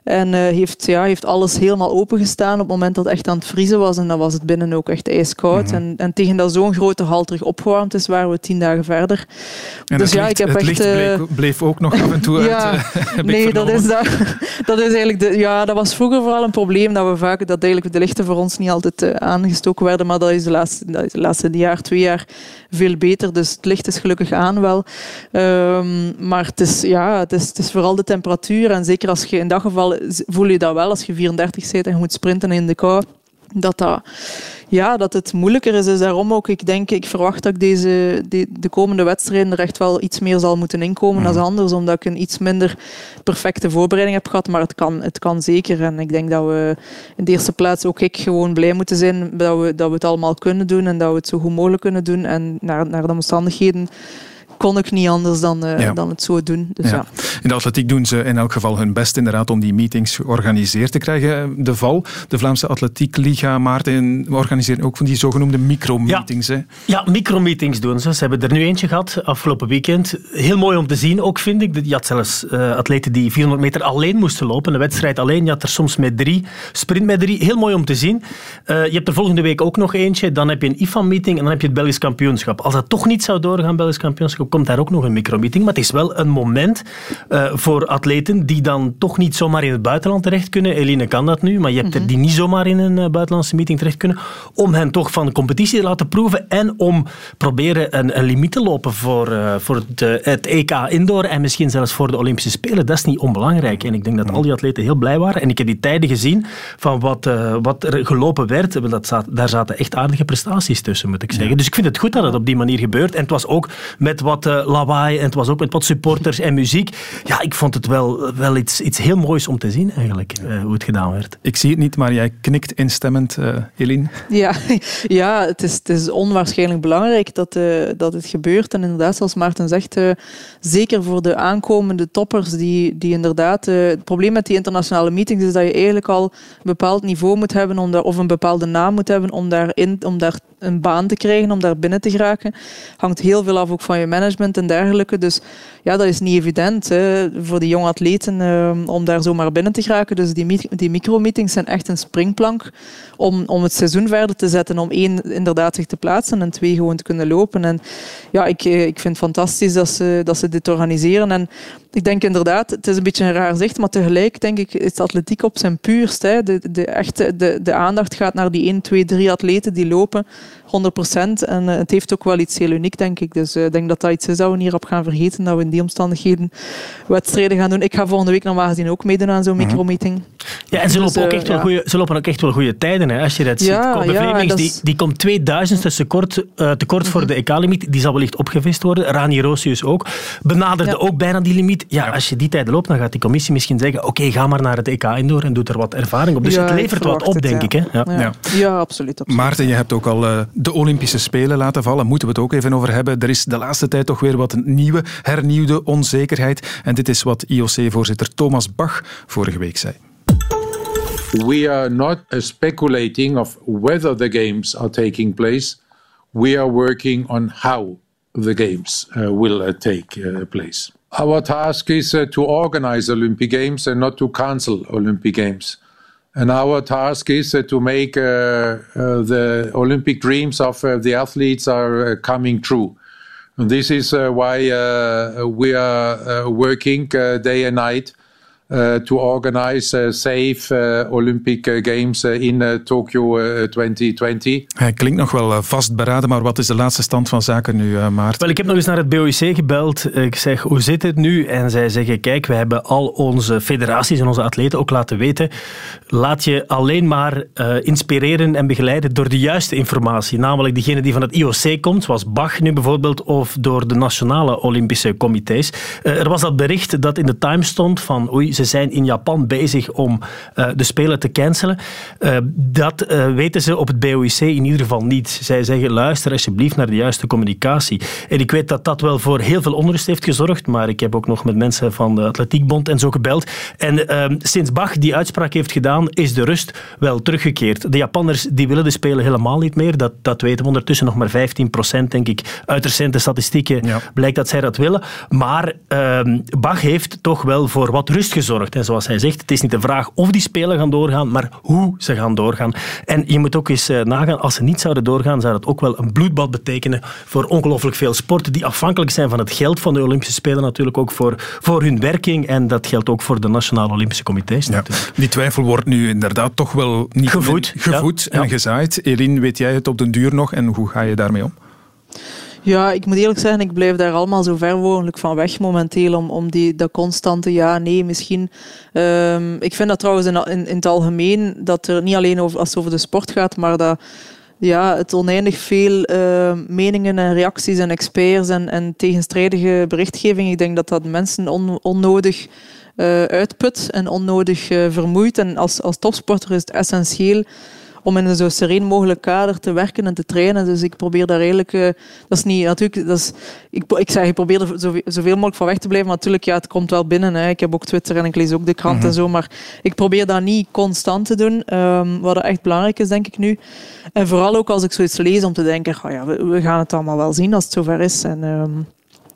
En eh, heeft, ja, heeft alles helemaal opengestaan op het moment dat het echt aan het vriezen was. En dan was het binnen ook echt ijskoud. Mhm. en, en tegen dat zo'n grote hal terug opgewarmd is, waren we tien dagen verder. En dus het ja, licht, ik heb het echt... licht eh, bleef, bleef ook nog af en toe uit. ja, eh, ik nee, dat is, dat, dat is eigenlijk de, ja, dat was vroeger vooral een probleem dat we vaak dat eigenlijk de lichten voor ons niet altijd aangestoken werden, maar dat is de laatste, dat is de laatste jaar, twee jaar veel beter. Dus het licht is gelukkig aan wel. Ehm, maar het is, ja, het, is, het is vooral de temperatuur en zeker als je in dat geval voel je dat wel als je 34 bent en je moet sprinten in de kou dat, dat, ja, dat het moeilijker is. Dus daarom ook, ik denk, ik verwacht dat ik deze, de, de komende wedstrijden er echt wel iets meer zal moeten inkomen Mhm. dan anders, omdat ik een iets minder perfecte voorbereiding heb gehad. Maar het kan, het kan zeker. En ik denk dat we in de eerste plaats, ook ik, gewoon blij moeten zijn dat we, dat we het allemaal kunnen doen en dat we het zo goed mogelijk kunnen doen. En naar, naar de omstandigheden kon ik niet anders dan, eh, Ja. dan het zo doen. Dus ja. Ja. In de atletiek doen ze in elk geval hun best inderdaad om die meetings georganiseerd te krijgen. De VAL, de Vlaamse Atletiek Liga, Maarten, organiseren ook van die zogenoemde micro-meetings. hè. Ja, micromeetings doen ze. Ze hebben er nu eentje gehad afgelopen weekend. Heel mooi om te zien ook, vind ik. Je had zelfs eh, atleten die 400 meter alleen moesten lopen. Een wedstrijd alleen. Je had er soms met drie. Sprint met drie. Heel mooi om te zien. Eh, je hebt er volgende week ook nog eentje. Dan heb je een IFAM-meeting en dan heb je het Belgisch kampioenschap. Als dat toch niet zou doorgaan, Belgisch kampioenschap, komt daar ook nog een micromeeting. Maar het is wel een moment eh, voor atleten die dan toch niet zomaar in het buitenland terecht kunnen. Eline kan dat nu, maar je hebt er die niet zomaar in een eh, buitenlandse meeting terecht kunnen. Om hen toch van de competitie te laten proeven en om proberen een, een limiet te lopen voor, eh, voor het, het EK Indoor en misschien zelfs voor de Olympische Spelen. Dat is niet onbelangrijk. En ik denk dat al die atleten heel blij waren. En ik heb die tijden gezien van wat, wat er gelopen werd. Dat zat, daar zaten echt aardige prestaties tussen, moet ik zeggen. Dus ik vind het goed dat het op die manier gebeurt. En het was ook met wat eh, lawaai en het was ook met wat supporters en muziek. Ja, ik vond het wel, wel iets, iets heel moois om te zien eigenlijk, eh, hoe het gedaan werd. Ik zie het niet, maar jij knikt instemmend, eh Eline. Ja, ja het, is, het is onwaarschijnlijk belangrijk dat, eh, dat het gebeurt. En inderdaad, zoals Maarten zegt, eh, zeker voor de aankomende toppers, die, die inderdaad... eh, het probleem met die internationale meetings is dat je eigenlijk al een bepaald niveau moet hebben om daar, of een bepaalde naam moet hebben om, daarin, om daar een baan te krijgen, om daar binnen te geraken. Hangt heel veel af ook van je management en dergelijke. Dus ja, dat is niet evident hè, voor die jonge atleten eh, om daar zomaar binnen te geraken. Dus die, die micromeetings zijn echt een springplank om, om het seizoen verder te zetten. Om één, inderdaad zich te plaatsen en twee, gewoon te kunnen lopen. En ja, ik, eh, ik vind het fantastisch dat ze, dat ze dit organiseren. En ik denk inderdaad, het is een beetje een raar zicht, maar tegelijk denk ik is de atletiek op zijn puurst. Hè. De, de, echte, de, de aandacht gaat naar die 1, 2, 3 atleten die lopen. 100% En eh, het heeft ook wel iets heel uniek, denk ik. Dus eh, ik denk dat dat iets is dat we niet op gaan vergeten. Dat we in die omstandigheden wedstrijden gaan doen. Ik ga volgende week normaal gezien ook meedoen aan zo'n Mhm. micromeeting. Ja, en ze Dus, lopen, ook eh, echt wel ja. goeie, ze lopen ook echt wel goede tijden, hè, als je dat Ja, ziet. Ja, Vlemings, die, is- die komt 2000ste tekort, eh, tekort voor de EK-limiet. Die zal wellicht opgevist worden. Rani Rosius ook. Benaderde ook bijna die limiet. Ja, als je die tijden loopt, dan gaat die commissie misschien zeggen oké, ga maar naar het EK Indoor en doe er wat ervaring op. Dus Ja, het levert wat op, het, denk ja. ik. Hè? Ja. Ja. Ja, absoluut. absoluut. Maarten, je hebt ook al eh, de Olympische Spelen laten vallen. Moeten we het ook even over hebben. Er is de laatste tijd toch weer wat nieuwe, hernieuwde onzekerheid. En dit is wat IOC-voorzitter Thomas Bach vorige week zei. we are not speculating of whether the games are taking place. We are working on how the games uh, will uh, take uh, place. Our task is to organize Olympic Games and not to cancel Olympic Games. And our task is uh, to make uh, uh, the Olympic dreams of uh, the athletes are coming true. And this is why we are working day and night uh, to organize uh, safe uh, Olympic Games in Tokyo 2020. Hij klinkt nog wel vastberaden, maar wat is de laatste stand van zaken nu, Maarten? Wel, ik heb nog eens naar het BOIC gebeld. Ik zeg, hoe zit het nu? En zij zeggen, kijk, we hebben al onze federaties en onze atleten ook laten weten, laat je alleen maar inspireren en begeleiden door de juiste informatie. Namelijk diegene die van het IOC komt, zoals Bach nu bijvoorbeeld, of door de nationale Olympische comité's. er was dat bericht dat in de Times stond van, oei, ze zijn in Japan bezig om uh, de Spelen te cancelen. Uh, dat uh, weten ze op het BOIC in ieder geval niet. Zij zeggen, luister alsjeblieft naar de juiste communicatie. En ik weet dat dat wel voor heel veel onrust heeft gezorgd, maar ik heb ook nog met mensen van de Atletiekbond en zo gebeld. En ehm, sinds Bach die uitspraak heeft gedaan, is de rust wel teruggekeerd. De Japanners die willen de Spelen helemaal niet meer. Dat, dat weten we ondertussen nog maar 15 procent, denk ik. Uit recente statistieken blijkt dat zij dat willen. Maar ehm, Bach heeft toch wel voor wat rust gezorgd gezorgd. En zoals hij zegt, het is niet de vraag of die spelen gaan doorgaan, maar hoe ze gaan doorgaan. En je moet ook eens eh, nagaan, als ze niet zouden doorgaan, zou dat ook wel een bloedbad betekenen voor ongelooflijk veel sporten die afhankelijk zijn van het geld van de Olympische Spelen, natuurlijk ook voor, voor hun werking. En dat geldt ook voor de Nationale Olympische Comité's. Ja. Die twijfel wordt nu inderdaad toch wel niet gevoed, gevoed en gezaaid. Eline, weet jij het op den duur nog en hoe ga je daarmee om? Ja, ik moet eerlijk zeggen, ik blijf daar allemaal zo ver mogelijk van weg momenteel om, om die, dat constante ja, nee, misschien. Um, ik vind dat trouwens in, in, in, het algemeen, dat er niet alleen over, als het over de sport gaat, maar dat ja, het oneindig veel uh, meningen en reacties en experts en, en tegenstrijdige berichtgeving, ik denk dat dat mensen on, onnodig uh, uitput en onnodig uh, vermoeit. En als, als topsporter is het essentieel om in een zo sereen mogelijk kader te werken en te trainen. Dus ik probeer daar eigenlijk, uh, dat is niet, natuurlijk, dat is, ik, ik zeg, ik probeer er zoveel, zoveel mogelijk van weg te blijven, maar natuurlijk, ja, het komt wel binnen. Hè. Ik heb ook Twitter en ik lees ook de krant en mhm. zo, maar ik probeer dat niet constant te doen, um, wat echt belangrijk is, denk ik nu. En vooral ook als ik zoiets lees, om te denken, oh ja, we, we gaan het allemaal wel zien als het zover is. En, um,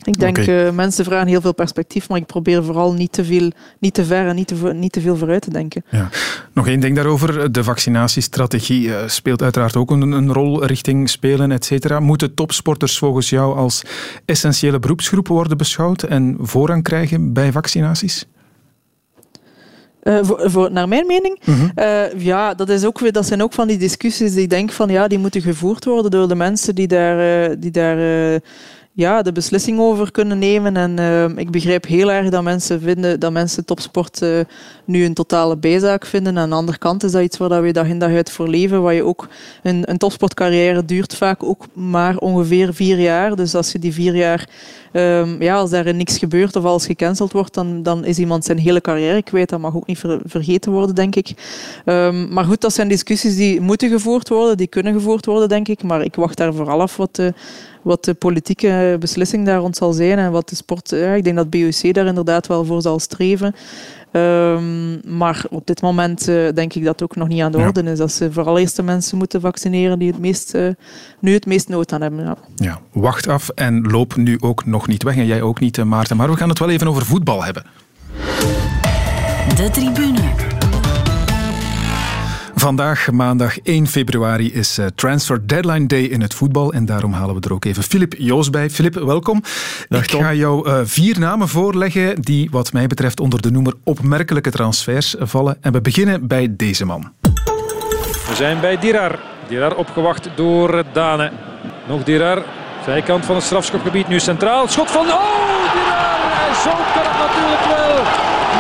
ik denk, okay. uh, mensen vragen heel veel perspectief, maar ik probeer vooral niet te, veel, niet te ver en niet te, niet te veel vooruit te denken. Ja. Nog één ding daarover. De vaccinatiestrategie uh, speelt uiteraard ook een, een, rol richting spelen, et cetera. Moeten topsporters volgens jou als essentiële beroepsgroep worden beschouwd en voorrang krijgen bij vaccinaties? Uh, voor, voor, naar mijn mening, mm -hmm. uh, ja, dat, is ook, dat zijn ook van die discussies die ik denk van ja, die moeten gevoerd worden door de mensen die daar, uh, die daar ja, de beslissing over kunnen nemen. En uh, ik begrijp heel erg dat mensen vinden dat mensen topsport uh, nu een totale bijzaak vinden. En aan de andere kant is dat iets waar we dag in dag uit voor leven. Waar je ook een, een topsportcarrière duurt vaak ook maar ongeveer vier jaar. Dus als je die vier jaar, um, ja, als daar niks gebeurt of als gecanceld wordt, dan, dan is iemand zijn hele carrière kwijt. Dat mag ook niet ver, vergeten worden, denk ik. Um, maar goed, dat zijn discussies die moeten gevoerd worden, die kunnen gevoerd worden, denk ik. Maar ik wacht daar vooral af wat de wat de politieke beslissing daar rond zal zijn en wat de sport. Ja, ik denk dat BOC daar inderdaad wel voor zal streven. Um, maar op dit moment uh, denk ik dat ook nog niet aan de orde is. Dat ze vooral eerst de mensen moeten vaccineren die het meest, uh, nu het meest nood aan hebben. Ja. ja. wacht af en loop nu ook nog niet weg. En jij ook niet, eh, Maarten. Maar we gaan het wel even over voetbal hebben. De tribune. Vandaag, maandag 1 februari, is uh, Transfer Deadline Day in het voetbal. En daarom halen we er ook even Filip Joos bij. Filip, welkom. Dag, Ik ga jou uh, vier namen voorleggen die wat mij betreft onder de noemer opmerkelijke transfers vallen. En we beginnen bij deze man. We zijn bij Dirar. Dirar opgewacht door Dane. Nog Dirar. Zijkant van het strafschopgebied nu centraal. Schot van... Oh, Dirar! Zo kan het natuurlijk wel.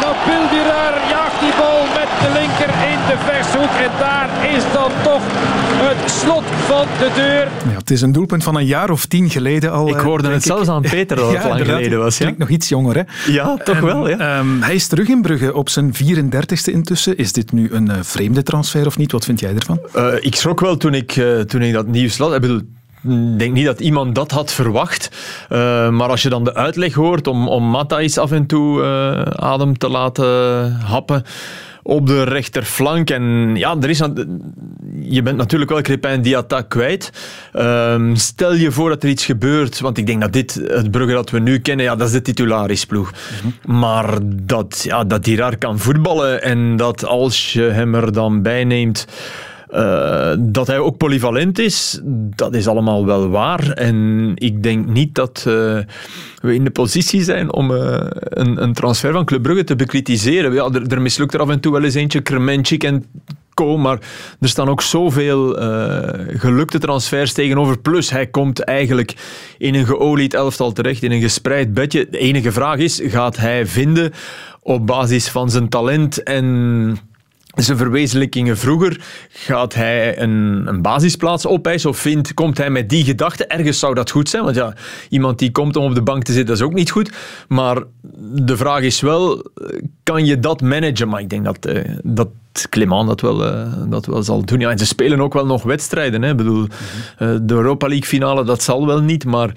Nabil Dirar jaagt die bal met de linker in de vershoek. En daar is dan toch het slot van de deur. Ja, het is een doelpunt van een jaar of tien geleden al. Ik hoorde het zelfs aan Peter dat het lang geleden was. Ja? Klinkt nog iets jonger, hè? Ja, toch wel. Ja. Um, hij is terug in Brugge op zijn 34ste intussen. Is dit nu een uh, vreemde transfer of niet? Wat vind jij ervan? Uh, ik schrok wel toen ik, uh, toen ik dat nieuws las. Ik bedoel, ik denk niet dat iemand dat had verwacht. Uh, maar als je dan de uitleg hoort om, om Matthijs af en toe uh, adem te laten happen op de rechterflank. En ja, er is, je bent natuurlijk wel Crepin Diatta kwijt. Um, stel je voor dat er iets gebeurt, want ik denk dat dit, het Brugge dat we nu kennen, ja, dat is de titularisploeg. Mm Maar dat, ja, dat die raar kan voetballen en dat als je hem er dan bij neemt uh, dat hij ook polyvalent is, dat is allemaal wel waar. En ik denk niet dat uh, we in de positie zijn om uh, een, een, transfer van Club Brugge te bekritiseren. Ja, er, er, mislukt er af en toe wel eens eentje, Kremenchik en maar er staan ook zoveel gelukte transfers tegenover. Plus, hij komt eigenlijk in een geolied elftal terecht, in een gespreid bedje. De enige vraag is, gaat hij vinden op basis van zijn talent en zijn verwezenlijkingen vroeger, gaat hij een, een basisplaats opeisen of vindt, komt hij met die gedachte? Ergens zou dat goed zijn, want ja, iemand die komt om op de bank te zitten, dat is ook niet goed. Maar de vraag is wel, kan je dat managen? Maar ik denk dat, uh, dat dat wel, uh, dat wel zal doen. Ja, en ze spelen ook wel nog wedstrijden. Hè. Ik bedoel, uh, de Europa League finale, dat zal wel niet, maar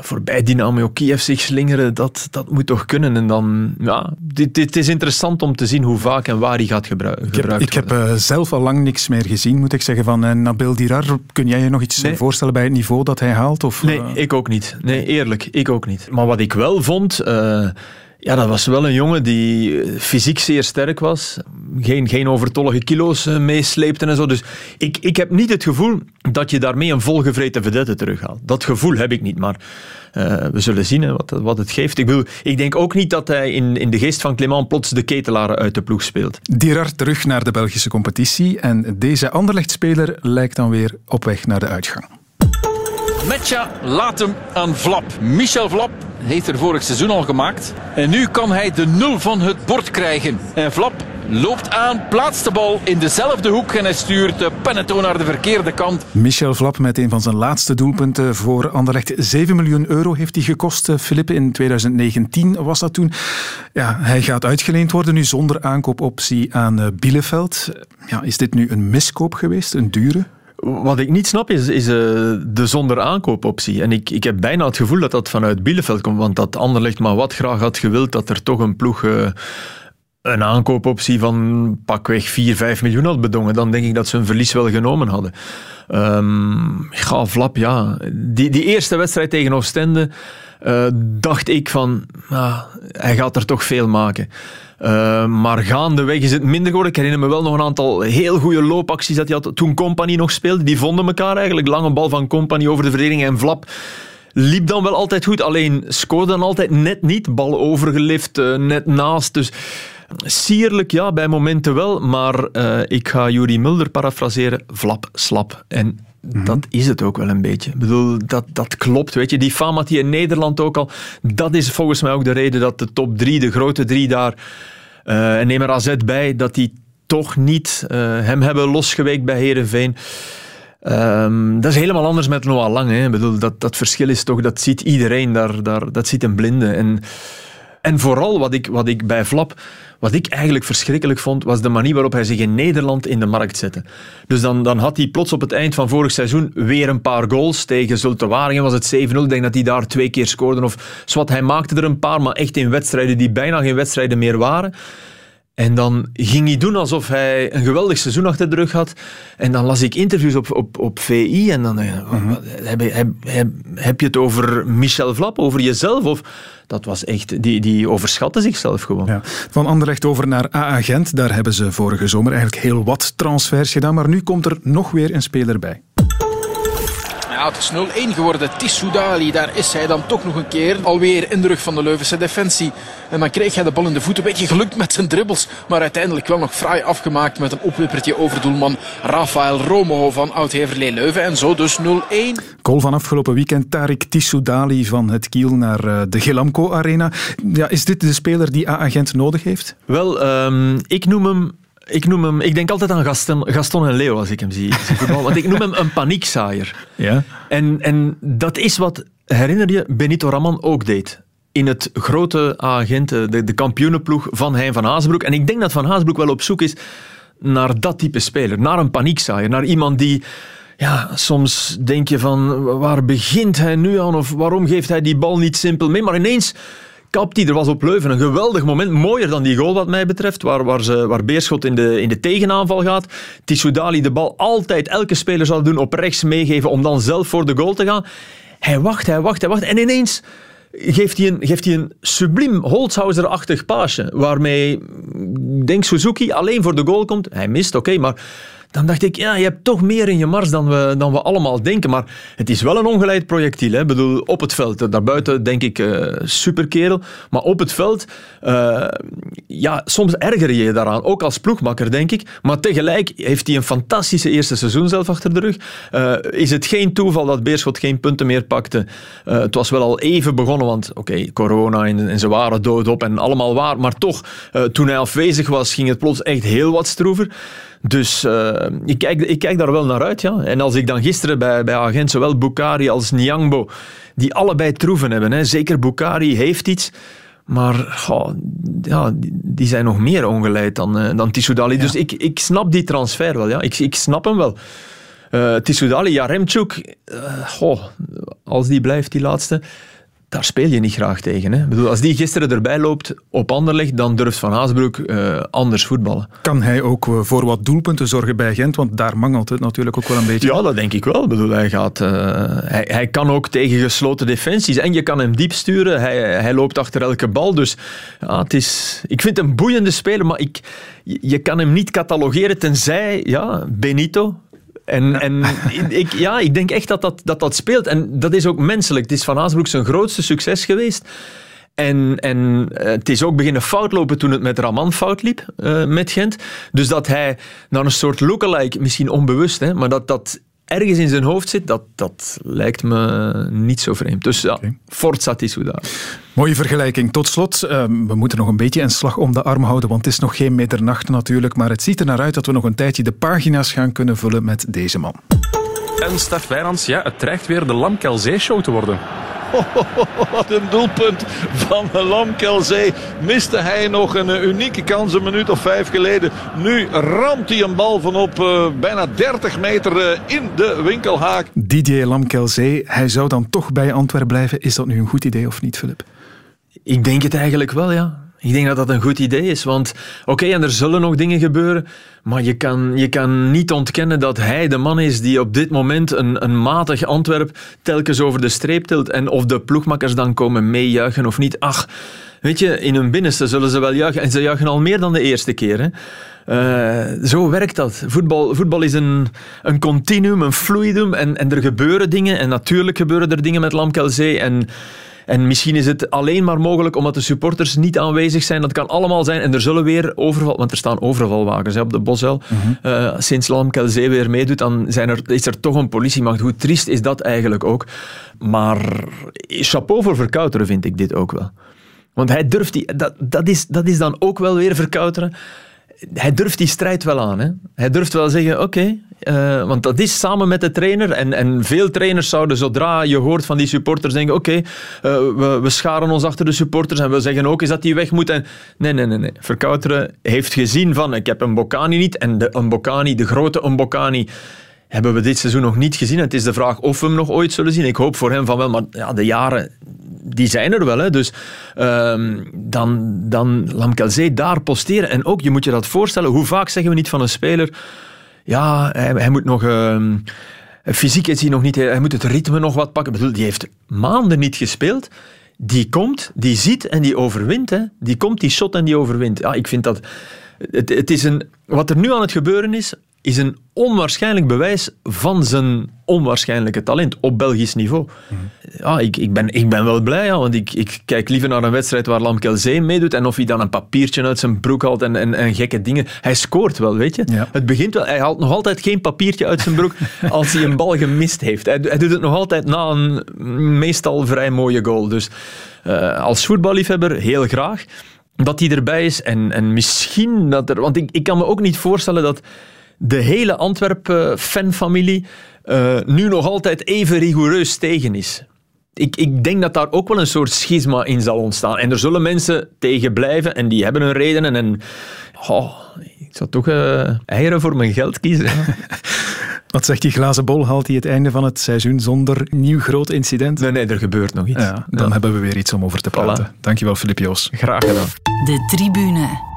voorbij Dynamo Kiev zich slingeren, dat, dat moet toch kunnen. En dan, ja, dit, dit is interessant om te zien hoe vaak en waar hij gaat gebruiken. Ik heb, ik heb uh, zelf al lang niks meer gezien, moet ik zeggen, van uh, Nabil Dirar. Kun jij je nog iets nee. voorstellen bij het niveau dat hij haalt? Of, nee, uh... ik ook niet. Nee, eerlijk, ik ook niet. Maar wat ik wel vond... Ja, dat was wel een jongen die eh, fysiek zeer sterk was. Geen, geen overtollige kilo's eh, meesleepte en zo. Dus ik, ik heb niet het gevoel dat je daarmee een volgevreten vedette terughaalt. Dat gevoel heb ik niet, maar uh, we zullen zien hè, wat, wat het geeft. Ik, bedoel, ik denk ook niet dat hij in, in de geest van Clement plots de ketelaren uit de ploeg speelt. Dirard terug naar de Belgische competitie en deze Anderlecht-speler lijkt dan weer op weg naar de uitgang. Metja laat hem aan Vlap. Michel Vlap heeft er vorig seizoen al gemaakt. En nu kan hij de nul van het bord krijgen. En Vlap loopt aan, plaatst de bal in dezelfde hoek en hij stuurt de Penneto naar de verkeerde kant. Michel Vlap met een van zijn laatste doelpunten voor Anderlecht. 7 miljoen euro heeft hij gekost, Filip. In 2019 was dat toen. Ja, hij gaat uitgeleend worden nu zonder aankoopoptie aan eh, Bielefeld. Ja, is dit nu een miskoop geweest, een dure? Wat ik niet snap is, is uh, de zonder aankoopoptie. En ik, ik heb bijna het gevoel dat dat vanuit Bielefeld komt, want dat Anderlecht maar wat graag had gewild dat er toch een ploeg uh, een aankoopoptie van pakweg 4, 5 miljoen had bedongen. Dan denk ik dat ze een verlies wel genomen hadden. Um, ja, Vlap, ja. Die, die eerste wedstrijd tegen Oostende uh, dacht ik van, ah, hij gaat er toch veel maken. Uh, maar gaandeweg is het minder geworden. Ik herinner me wel nog een aantal heel goede loopacties dat hij had toen Company nog speelde. Die vonden elkaar eigenlijk. Lange bal van Company over de verdediging en Vlap liep dan wel altijd goed. Alleen scoorde dan altijd net niet. Bal overgelift, uh, net naast. Dus sierlijk, ja, bij momenten wel. Maar uh, ik ga Juri Mulder parafraseren. Vlap, slap. En Mhm. Dat is het ook wel een beetje. Ik bedoel, dat, dat klopt. Weet je, die fama die in Nederland ook al. Dat is volgens mij ook de reden dat de top drie, de grote drie daar. Uh, en neem er AZ bij, dat die toch niet uh, hem hebben losgeweekt bij Herenveen. Um, dat is helemaal anders met Noah Lang. Hè. Ik bedoel, dat, dat verschil is toch, dat ziet iedereen, daar, daar, dat ziet een blinde. En, en vooral wat ik, wat ik bij Flap wat ik eigenlijk verschrikkelijk vond, was de manier waarop hij zich in Nederland in de markt zette. Dus dan, dan had hij plots op het eind van vorig seizoen weer een paar goals. Tegen Zulte Waringen was het 7-0. Ik denk dat hij daar twee keer scoorde. Of zwart, hij maakte er een paar, maar echt in wedstrijden die bijna geen wedstrijden meer waren. En dan ging hij doen alsof hij een geweldig seizoen achter de rug had. En dan las ik interviews op, op, op VI en dan uh, heb, heb, heb, heb, je het over Michel Vlap, over jezelf? Of, dat was echt, die, die overschatte zichzelf gewoon. Ja. Van Anderlecht over naar AA Gent. Daar hebben ze vorige zomer eigenlijk heel wat transfers gedaan. Maar nu komt er nog weer een speler bij. Ja, het is 0-1 geworden. Tissoudali, daar is hij dan toch nog een keer. Alweer in de rug van de Leuvense defensie. En dan kreeg hij de bal in de voeten. Een beetje gelukt met zijn dribbels. Maar uiteindelijk wel nog fraai afgemaakt met een opwippertje over doelman Rafael Romo van Oud-Heverlee Leuven. En zo dus 0-1. Goal van afgelopen weekend. Tarik Tissoudali van het Kiel naar eh, de Gelamco Arena. Ja, is dit de speler die A-agent nodig heeft? Wel, um, ik noem hem ik noem hem, ik denk altijd aan Gaston, Gaston en Leo als ik hem zie. want ik noem hem een paniekzaaier. Ja. En, en dat is wat, herinner je, Benito Raman ook deed. In het grote agent, de, de kampioenenploeg van Hein van Hazenbroek. En ik denk dat Van Hazenbroek wel op zoek is naar dat type speler. Naar een paniekzaaier. Naar iemand die ja, soms denk je van waar begint hij nu aan of waarom geeft hij die bal niet simpel mee? Maar ineens kapt hij. Er was op Leuven een geweldig moment, mooier dan die goal wat mij betreft, waar, waar, ze, waar Beerschot in de, in de tegenaanval gaat. Tissoudali de bal altijd, elke speler zal doen, op rechts meegeven om dan zelf voor de goal te gaan. Hij wacht, hij wacht, hij wacht. En ineens geeft hij een, geeft hij een subliem Holzhauser-achtig paasje, waarmee, denk Suzuki alleen voor de goal komt. Hij mist, oké, maar dan dacht ik, ja, je hebt toch meer in je mars dan we, dan we allemaal denken. Maar het is wel een ongeleid projectiel. Hè? Ik bedoel, op het veld. Daarbuiten denk ik, uh, superkerel. Maar op het veld, uh, ja, soms erger je je daaraan. Ook als ploegmakker, denk ik. Maar tegelijk heeft hij een fantastische eerste seizoen zelf achter de rug. Is het geen toeval dat Beerschot geen punten meer pakte? het was wel al even begonnen, want oké, corona en, en, ze waren doodop en allemaal waar. Maar toch, toen hij afwezig was, ging het plots echt heel wat stroever. Dus uh, ik, kijk, ik kijk daar wel naar uit. Ja. En als ik dan gisteren bij, bij Agent zowel Bukari als Nyangbo, die allebei troeven hebben, hè. zeker Bukari heeft iets, maar oh, ja, die zijn nog meer ongeleid dan, uh, dan Tissoudali. Ja. Dus ik, ik snap die transfer wel. Ja. Ik, ik snap hem wel. Uh, Tissoudali, Jaremchuk, uh, als die blijft, die laatste daar speel je niet graag tegen. Hè? Ik bedoel, als die gisteren erbij loopt op Anderlecht, dan durft Van Haasbroek uh, anders voetballen. Kan hij ook eh, voor wat doelpunten zorgen bij Gent? Want daar mangelt het natuurlijk ook wel een beetje. Ja, dat denk ik wel. Ik bedoel, hij, gaat, uh, hij, hij kan ook tegen gesloten defensies. En je kan hem diep sturen. Hij, hij loopt achter elke bal. Dus ja, het is, ik vind hem een boeiende speler, maar ik, je kan hem niet catalogeren tenzij ja, Benito, en, ja. en ik, ja, ik denk echt dat dat, dat dat speelt. En dat is ook menselijk. Het is Van Aasbroek zijn grootste succes geweest. En, en uh, het is ook beginnen foutlopen toen het met Raman fout liep uh, met Gent. Dus dat hij naar een soort lookalike, misschien onbewust, hè, maar dat dat ergens in zijn hoofd zit, dat, dat lijkt me niet zo vreemd. Dus ja, okay. Forza. Mooie vergelijking. Tot slot, uh, we moeten nog een beetje een slag om de arm houden, want het is nog geen middernacht natuurlijk, maar het ziet er naar uit dat we nog een tijdje de pagina's gaan kunnen vullen met deze man. En Stef Wijnands, ja, het dreigt weer de Lamkelzee-show te worden. Wat een doelpunt van Lamkelzee. Miste hij nog een unieke kans een minuut of vijf geleden. Nu ramt hij een bal van op uh, bijna 30 meter uh, in de winkelhaak. Didier Lamkelzee, hij zou dan toch bij Antwerpen blijven. Is dat nu een goed idee of niet, Filip? Ik denk het eigenlijk wel, ja. Ik denk dat dat een goed idee is, want oké, en er zullen nog dingen gebeuren, maar je kan, je kan niet ontkennen dat hij de man is die op dit moment een, een matig Antwerp telkens over de streep tilt. En of de ploegmakkers dan komen meejuichen of niet, ach, weet je, in hun binnenste zullen ze wel juichen. En ze juichen al meer dan de eerste keer, hè. Uh, zo werkt dat. Voetbal, voetbal is een, een continuum, een fluidum. En, en er gebeuren dingen. En natuurlijk gebeuren er dingen met Lamkelzee. En en misschien is het alleen maar mogelijk omdat de supporters niet aanwezig zijn. Dat kan allemaal zijn. En er zullen weer overval... Want er staan overvalwagens hè, op de Bosuil. Mm -hmm. uh, sinds Lamkelzee weer meedoet, dan zijn er, is er toch een politiemacht. Hoe triest is dat eigenlijk ook? Maar chapeau voor Verkouteren vind ik dit ook wel. Want hij durft die... Dat, dat, is, dat is dan ook wel weer Verkouteren hij durft die strijd wel aan. Hè? Hij durft wel zeggen, oké, uh, want dat is samen met de trainer. En, en veel trainers zouden, zodra je hoort van die supporters, denken, oké, uh, we, we, scharen ons achter de supporters en we zeggen ook eens dat die weg moet. En, nee, nee, nee, nee. Verkouteren heeft gezien van, ik heb een Bocani niet. En de Mbokani, de grote Mbokani, hebben we dit seizoen nog niet gezien. Het is de vraag of we hem nog ooit zullen zien. Ik hoop voor hem van wel, maar ja, de jaren die zijn er wel. Hè. Dus um, dan, dan Lamkelzee daar posteren. En ook, je moet je dat voorstellen, hoe vaak zeggen we niet van een speler... Ja, hij, moet nog... Um, fysiek is hij nog niet... Hij moet het ritme nog wat pakken. Ik bedoel, die heeft maanden niet gespeeld. Die komt, die ziet en die overwint. Hè. Die komt, die shot en die overwint. Ja, ik vind dat... Het, het is een, wat er nu aan het gebeuren is, is een onwaarschijnlijk bewijs van zijn onwaarschijnlijke talent op Belgisch niveau. Ja, ik, ik, ben, ik ben wel blij, ja, want ik, ik kijk liever naar een wedstrijd waar Lamkelzee meedoet en of hij dan een papiertje uit zijn broek haalt en, en, en gekke dingen. Hij scoort wel, weet je. Ja. Het begint wel, hij haalt nog altijd geen papiertje uit zijn broek als hij een bal gemist heeft. Hij, hij doet het nog altijd na een meestal vrij mooie goal. Dus uh, als voetballiefhebber heel graag dat hij erbij is en, en misschien dat er... Want ik, ik kan me ook niet voorstellen dat de hele Antwerp-fanfamilie uh, nu nog altijd even rigoureus tegen is. Ik, ik denk dat daar ook wel een soort schisma in zal ontstaan. En er zullen mensen tegen blijven en die hebben hun redenen. En oh, ik zou toch uh, eieren voor mijn geld kiezen. Wat zegt die glazen bol? Haalt hij het einde van het seizoen zonder nieuw groot incident? Nee, nee, er gebeurt nog iets. Ja, dan hebben we weer iets om over te praten. Voilà. Dankjewel, Filip Joos. Graag gedaan. De tribune.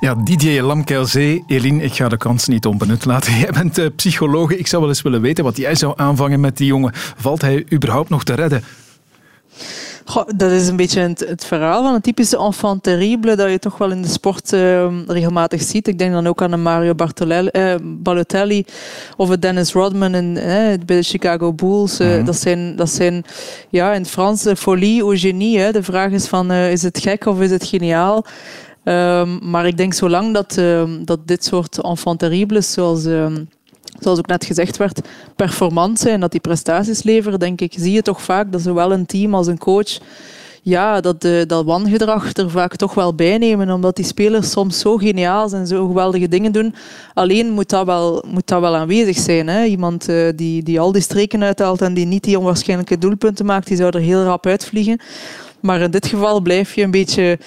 Ja, Didier Lamkelzee. Eline, ik ga de kans niet onbenut laten. Jij bent uh, psycholoog. Ik zou wel eens willen weten wat jij zou aanvangen met die jongen. Valt hij überhaupt nog te redden? Goh, dat is een beetje het, het, verhaal van een typische enfant terrible dat je toch wel in de sport uh, regelmatig ziet. Ik denk dan ook aan een Mario uh, Balotelli of een Dennis Rodman in, bij de Chicago Bulls. -hmm. dat, zijn, dat zijn ja, in het Frans folie ou genie. Hè. De vraag is van is het gek of is het geniaal? Um, maar ik denk zolang dat, uh, dat dit soort enfant terribles, zoals, uh, zoals ook net gezegd werd, performant zijn, dat die prestaties leveren, denk ik, zie je toch vaak dat zowel een team als een coach ja, dat, uh, dat wangedrag er vaak toch wel bij nemen, omdat die spelers soms zo geniaal zijn en zo geweldige dingen doen. Alleen moet dat wel, moet dat wel aanwezig zijn. Hè? Iemand uh, die, die al die streken uithaalt en die niet die onwaarschijnlijke doelpunten maakt, die zou er heel rap uitvliegen. Maar in dit geval blijf je een beetje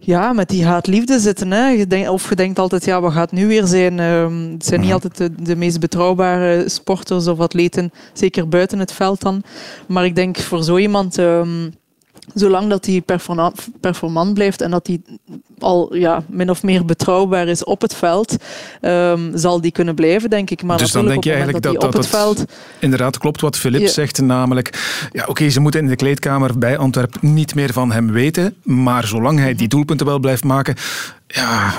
ja, met die haat-liefde zitten. Hè. Je denkt, of je denkt altijd, ja, wat gaat nu weer zijn? Um, het zijn niet altijd de, de, meest betrouwbare sporters of atleten, zeker buiten het veld dan. Maar ik denk voor zo iemand, um, zolang dat hij performant blijft en dat hij al ja, min of meer betrouwbaar is op het veld, um, zal die kunnen blijven, denk ik. Maar dus dan denk je eigenlijk dat, dat, dat, op het veld... inderdaad klopt wat Filip ja. zegt, namelijk, ja, oké, okay, ze moeten in de kleedkamer bij Antwerpen niet meer van hem weten, maar zolang hij die doelpunten wel blijft maken, ja,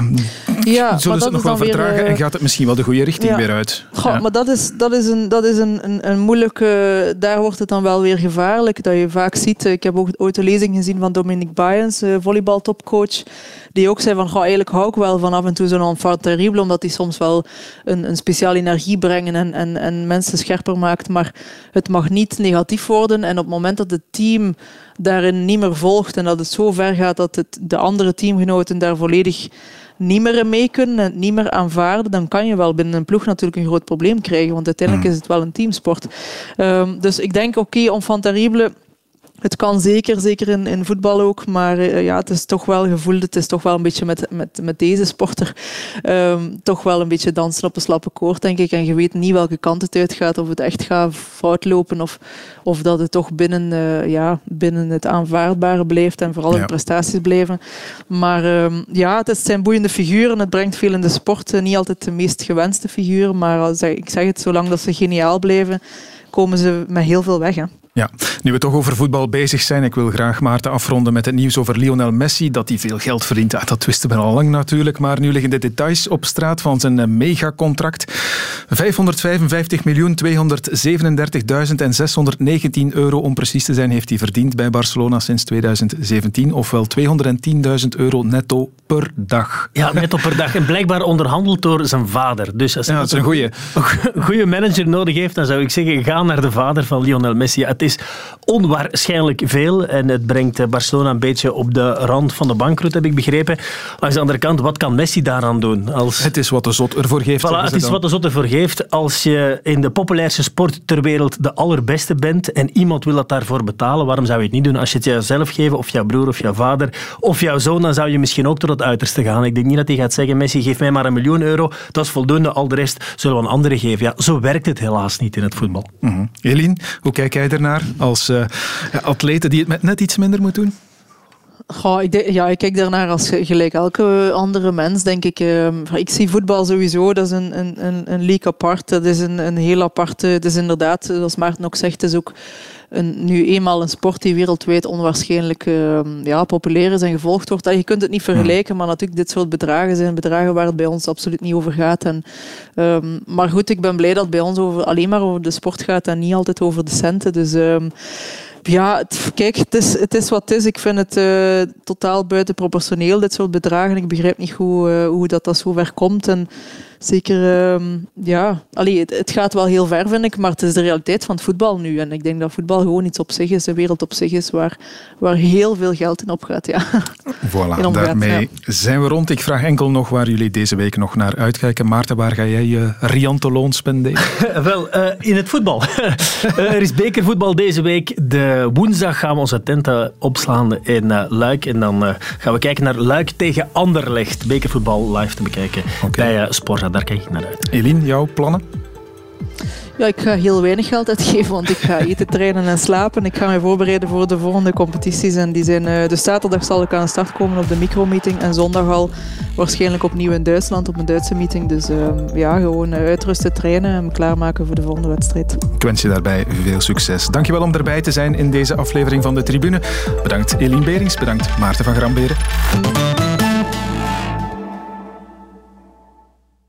ja zullen ze het nog wel vertragen weer, uh, en gaat het misschien wel de goede richting ja. weer uit. Goh, ja. Maar dat is, dat is, een, dat is een, een, een moeilijke... Daar wordt het dan wel weer gevaarlijk. Dat je vaak ziet... Ik heb ook ooit een lezing gezien van Dominic Bayens, uh, volleybaltopcoach, die ook zei van, goh, eigenlijk hou ik wel van af en toe zo'n enfant terrible, omdat die soms wel een, een speciale energie brengen en, en, en mensen scherper maakt. Maar het mag niet negatief worden. En op het moment dat het team daarin niet meer volgt en dat het zo ver gaat dat het, de andere teamgenoten daar volledig niet meer mee kunnen en het niet meer aanvaarden, dan kan je wel binnen een ploeg natuurlijk een groot probleem krijgen. Want uiteindelijk is het wel een teamsport. Um, dus ik denk, oké, okay, enfant terrible... Het kan zeker, zeker in, in voetbal ook, maar uh, ja, het is toch wel gevoeld. Het is toch wel een beetje met, met, met deze sporter um, toch wel een beetje dansen op een slappe koord, denk ik. En je weet niet welke kant het uitgaat, of het echt gaat fout lopen of, of dat het toch binnen, uh, ja, binnen het aanvaardbare blijft en vooral ja. de prestaties blijven. Maar um, ja, het zijn boeiende figuren. Het brengt veel in de sport. Uh, niet altijd de meest gewenste figuren, maar als, ik zeg het, zolang dat ze geniaal blijven, komen ze met heel veel weg. Hè. Ja, nu we toch over voetbal bezig zijn, ik wil graag Maarten afronden met het nieuws over Lionel Messi, dat hij veel geld verdient. Ja, dat wisten we al lang natuurlijk, maar nu liggen de details op straat van zijn megacontract. 555 miljoen 237.000 en 619 euro om precies te zijn heeft hij verdiend bij Barcelona sinds 2017, ofwel 210.000 euro netto per dag. Ja, netto per dag. En blijkbaar onderhandeld door zijn vader. Dus als ja, dat is een goeie. een goede manager nodig heeft, dan zou ik zeggen, ga naar de vader van Lionel Messi. Het is onwaarschijnlijk veel en het brengt Barcelona een beetje op de rand van de bankroet, heb ik begrepen. Langs de andere kant, wat kan Messi daaraan doen? Als... Het is wat de zot ervoor geeft. Voilà, het is dan. wat de zot ervoor geeft. Als je in de populairste sport ter wereld de allerbeste bent en iemand wil dat daarvoor betalen, waarom zou je het niet doen? Als je het jezelf geeft, of jouw broer, of jouw vader, of jouw zoon, dan zou je misschien ook tot het uiterste gaan. Ik denk niet dat hij gaat zeggen, Messi, geef mij maar een miljoen euro, dat is voldoende, al de rest zullen we aan anderen geven. Ja, zo werkt het helaas niet in het voetbal. Mm -hmm. Eline, hoe kijk jij ernaar als uh, atleten die het met net iets minder moet doen? Ik, ja, ik kijk daarnaar als gelijk elke andere mens, denk ik. Uh, ik zie voetbal sowieso, dat is een, een, een, een league apart. Dat is een, een heel aparte... Het is inderdaad, zoals Maarten ook zegt, is ook een, nu eenmaal een sport die wereldwijd onwaarschijnlijk uh, ja, populair is en gevolgd wordt. Je kunt het niet vergelijken, maar natuurlijk dit soort bedragen zijn bedragen waar het bij ons absoluut niet over gaat. En, um, maar goed, ik ben blij dat het bij ons over, alleen maar over de sport gaat en niet altijd over de centen. Dus... ja, kijk, het is, het is wat het is. Ik vind het uh, totaal buitenproportioneel, dit soort bedragen. Ik begrijp niet hoe, uh, hoe dat, dat zo ver komt. En zeker, uh, ja, allee, het, het, gaat wel heel ver, vind ik, maar het is de realiteit van het voetbal nu. En ik denk dat voetbal gewoon iets op zich is, een wereld op zich is, waar, waar heel veel geld in opgaat. Ja. Voilà, omgaat, daarmee ja. zijn we rond. Ik vraag enkel nog waar jullie deze week nog naar uitkijken. Maarten, waar ga jij je riante loon spenderen? wel, uh, in het voetbal. er is bekervoetbal deze week. De woensdag gaan we onze tenten opslaan in uh, Luik. En dan uh, gaan we kijken naar Luik tegen Anderlecht. Bekervoetbal live te bekijken okay. bij uh, Sporza. Daar kijk ik naar uit. Eline, jouw plannen? Ja, ik ga heel weinig geld uitgeven, want ik ga eten, trainen en slapen. Ik ga mij voorbereiden voor de volgende competities. En die zijn, uh, dus zaterdag zal ik aan de start komen op de micromeeting. En zondag al waarschijnlijk opnieuw in Duitsland op een Duitse meeting. Dus uh, ja, gewoon uitrusten, trainen en me klaarmaken voor de volgende wedstrijd. Ik wens je daarbij veel succes. Dankjewel om erbij te zijn in deze aflevering van de Tribune. Bedankt Eline Berings, bedankt Maarten van Gramberen.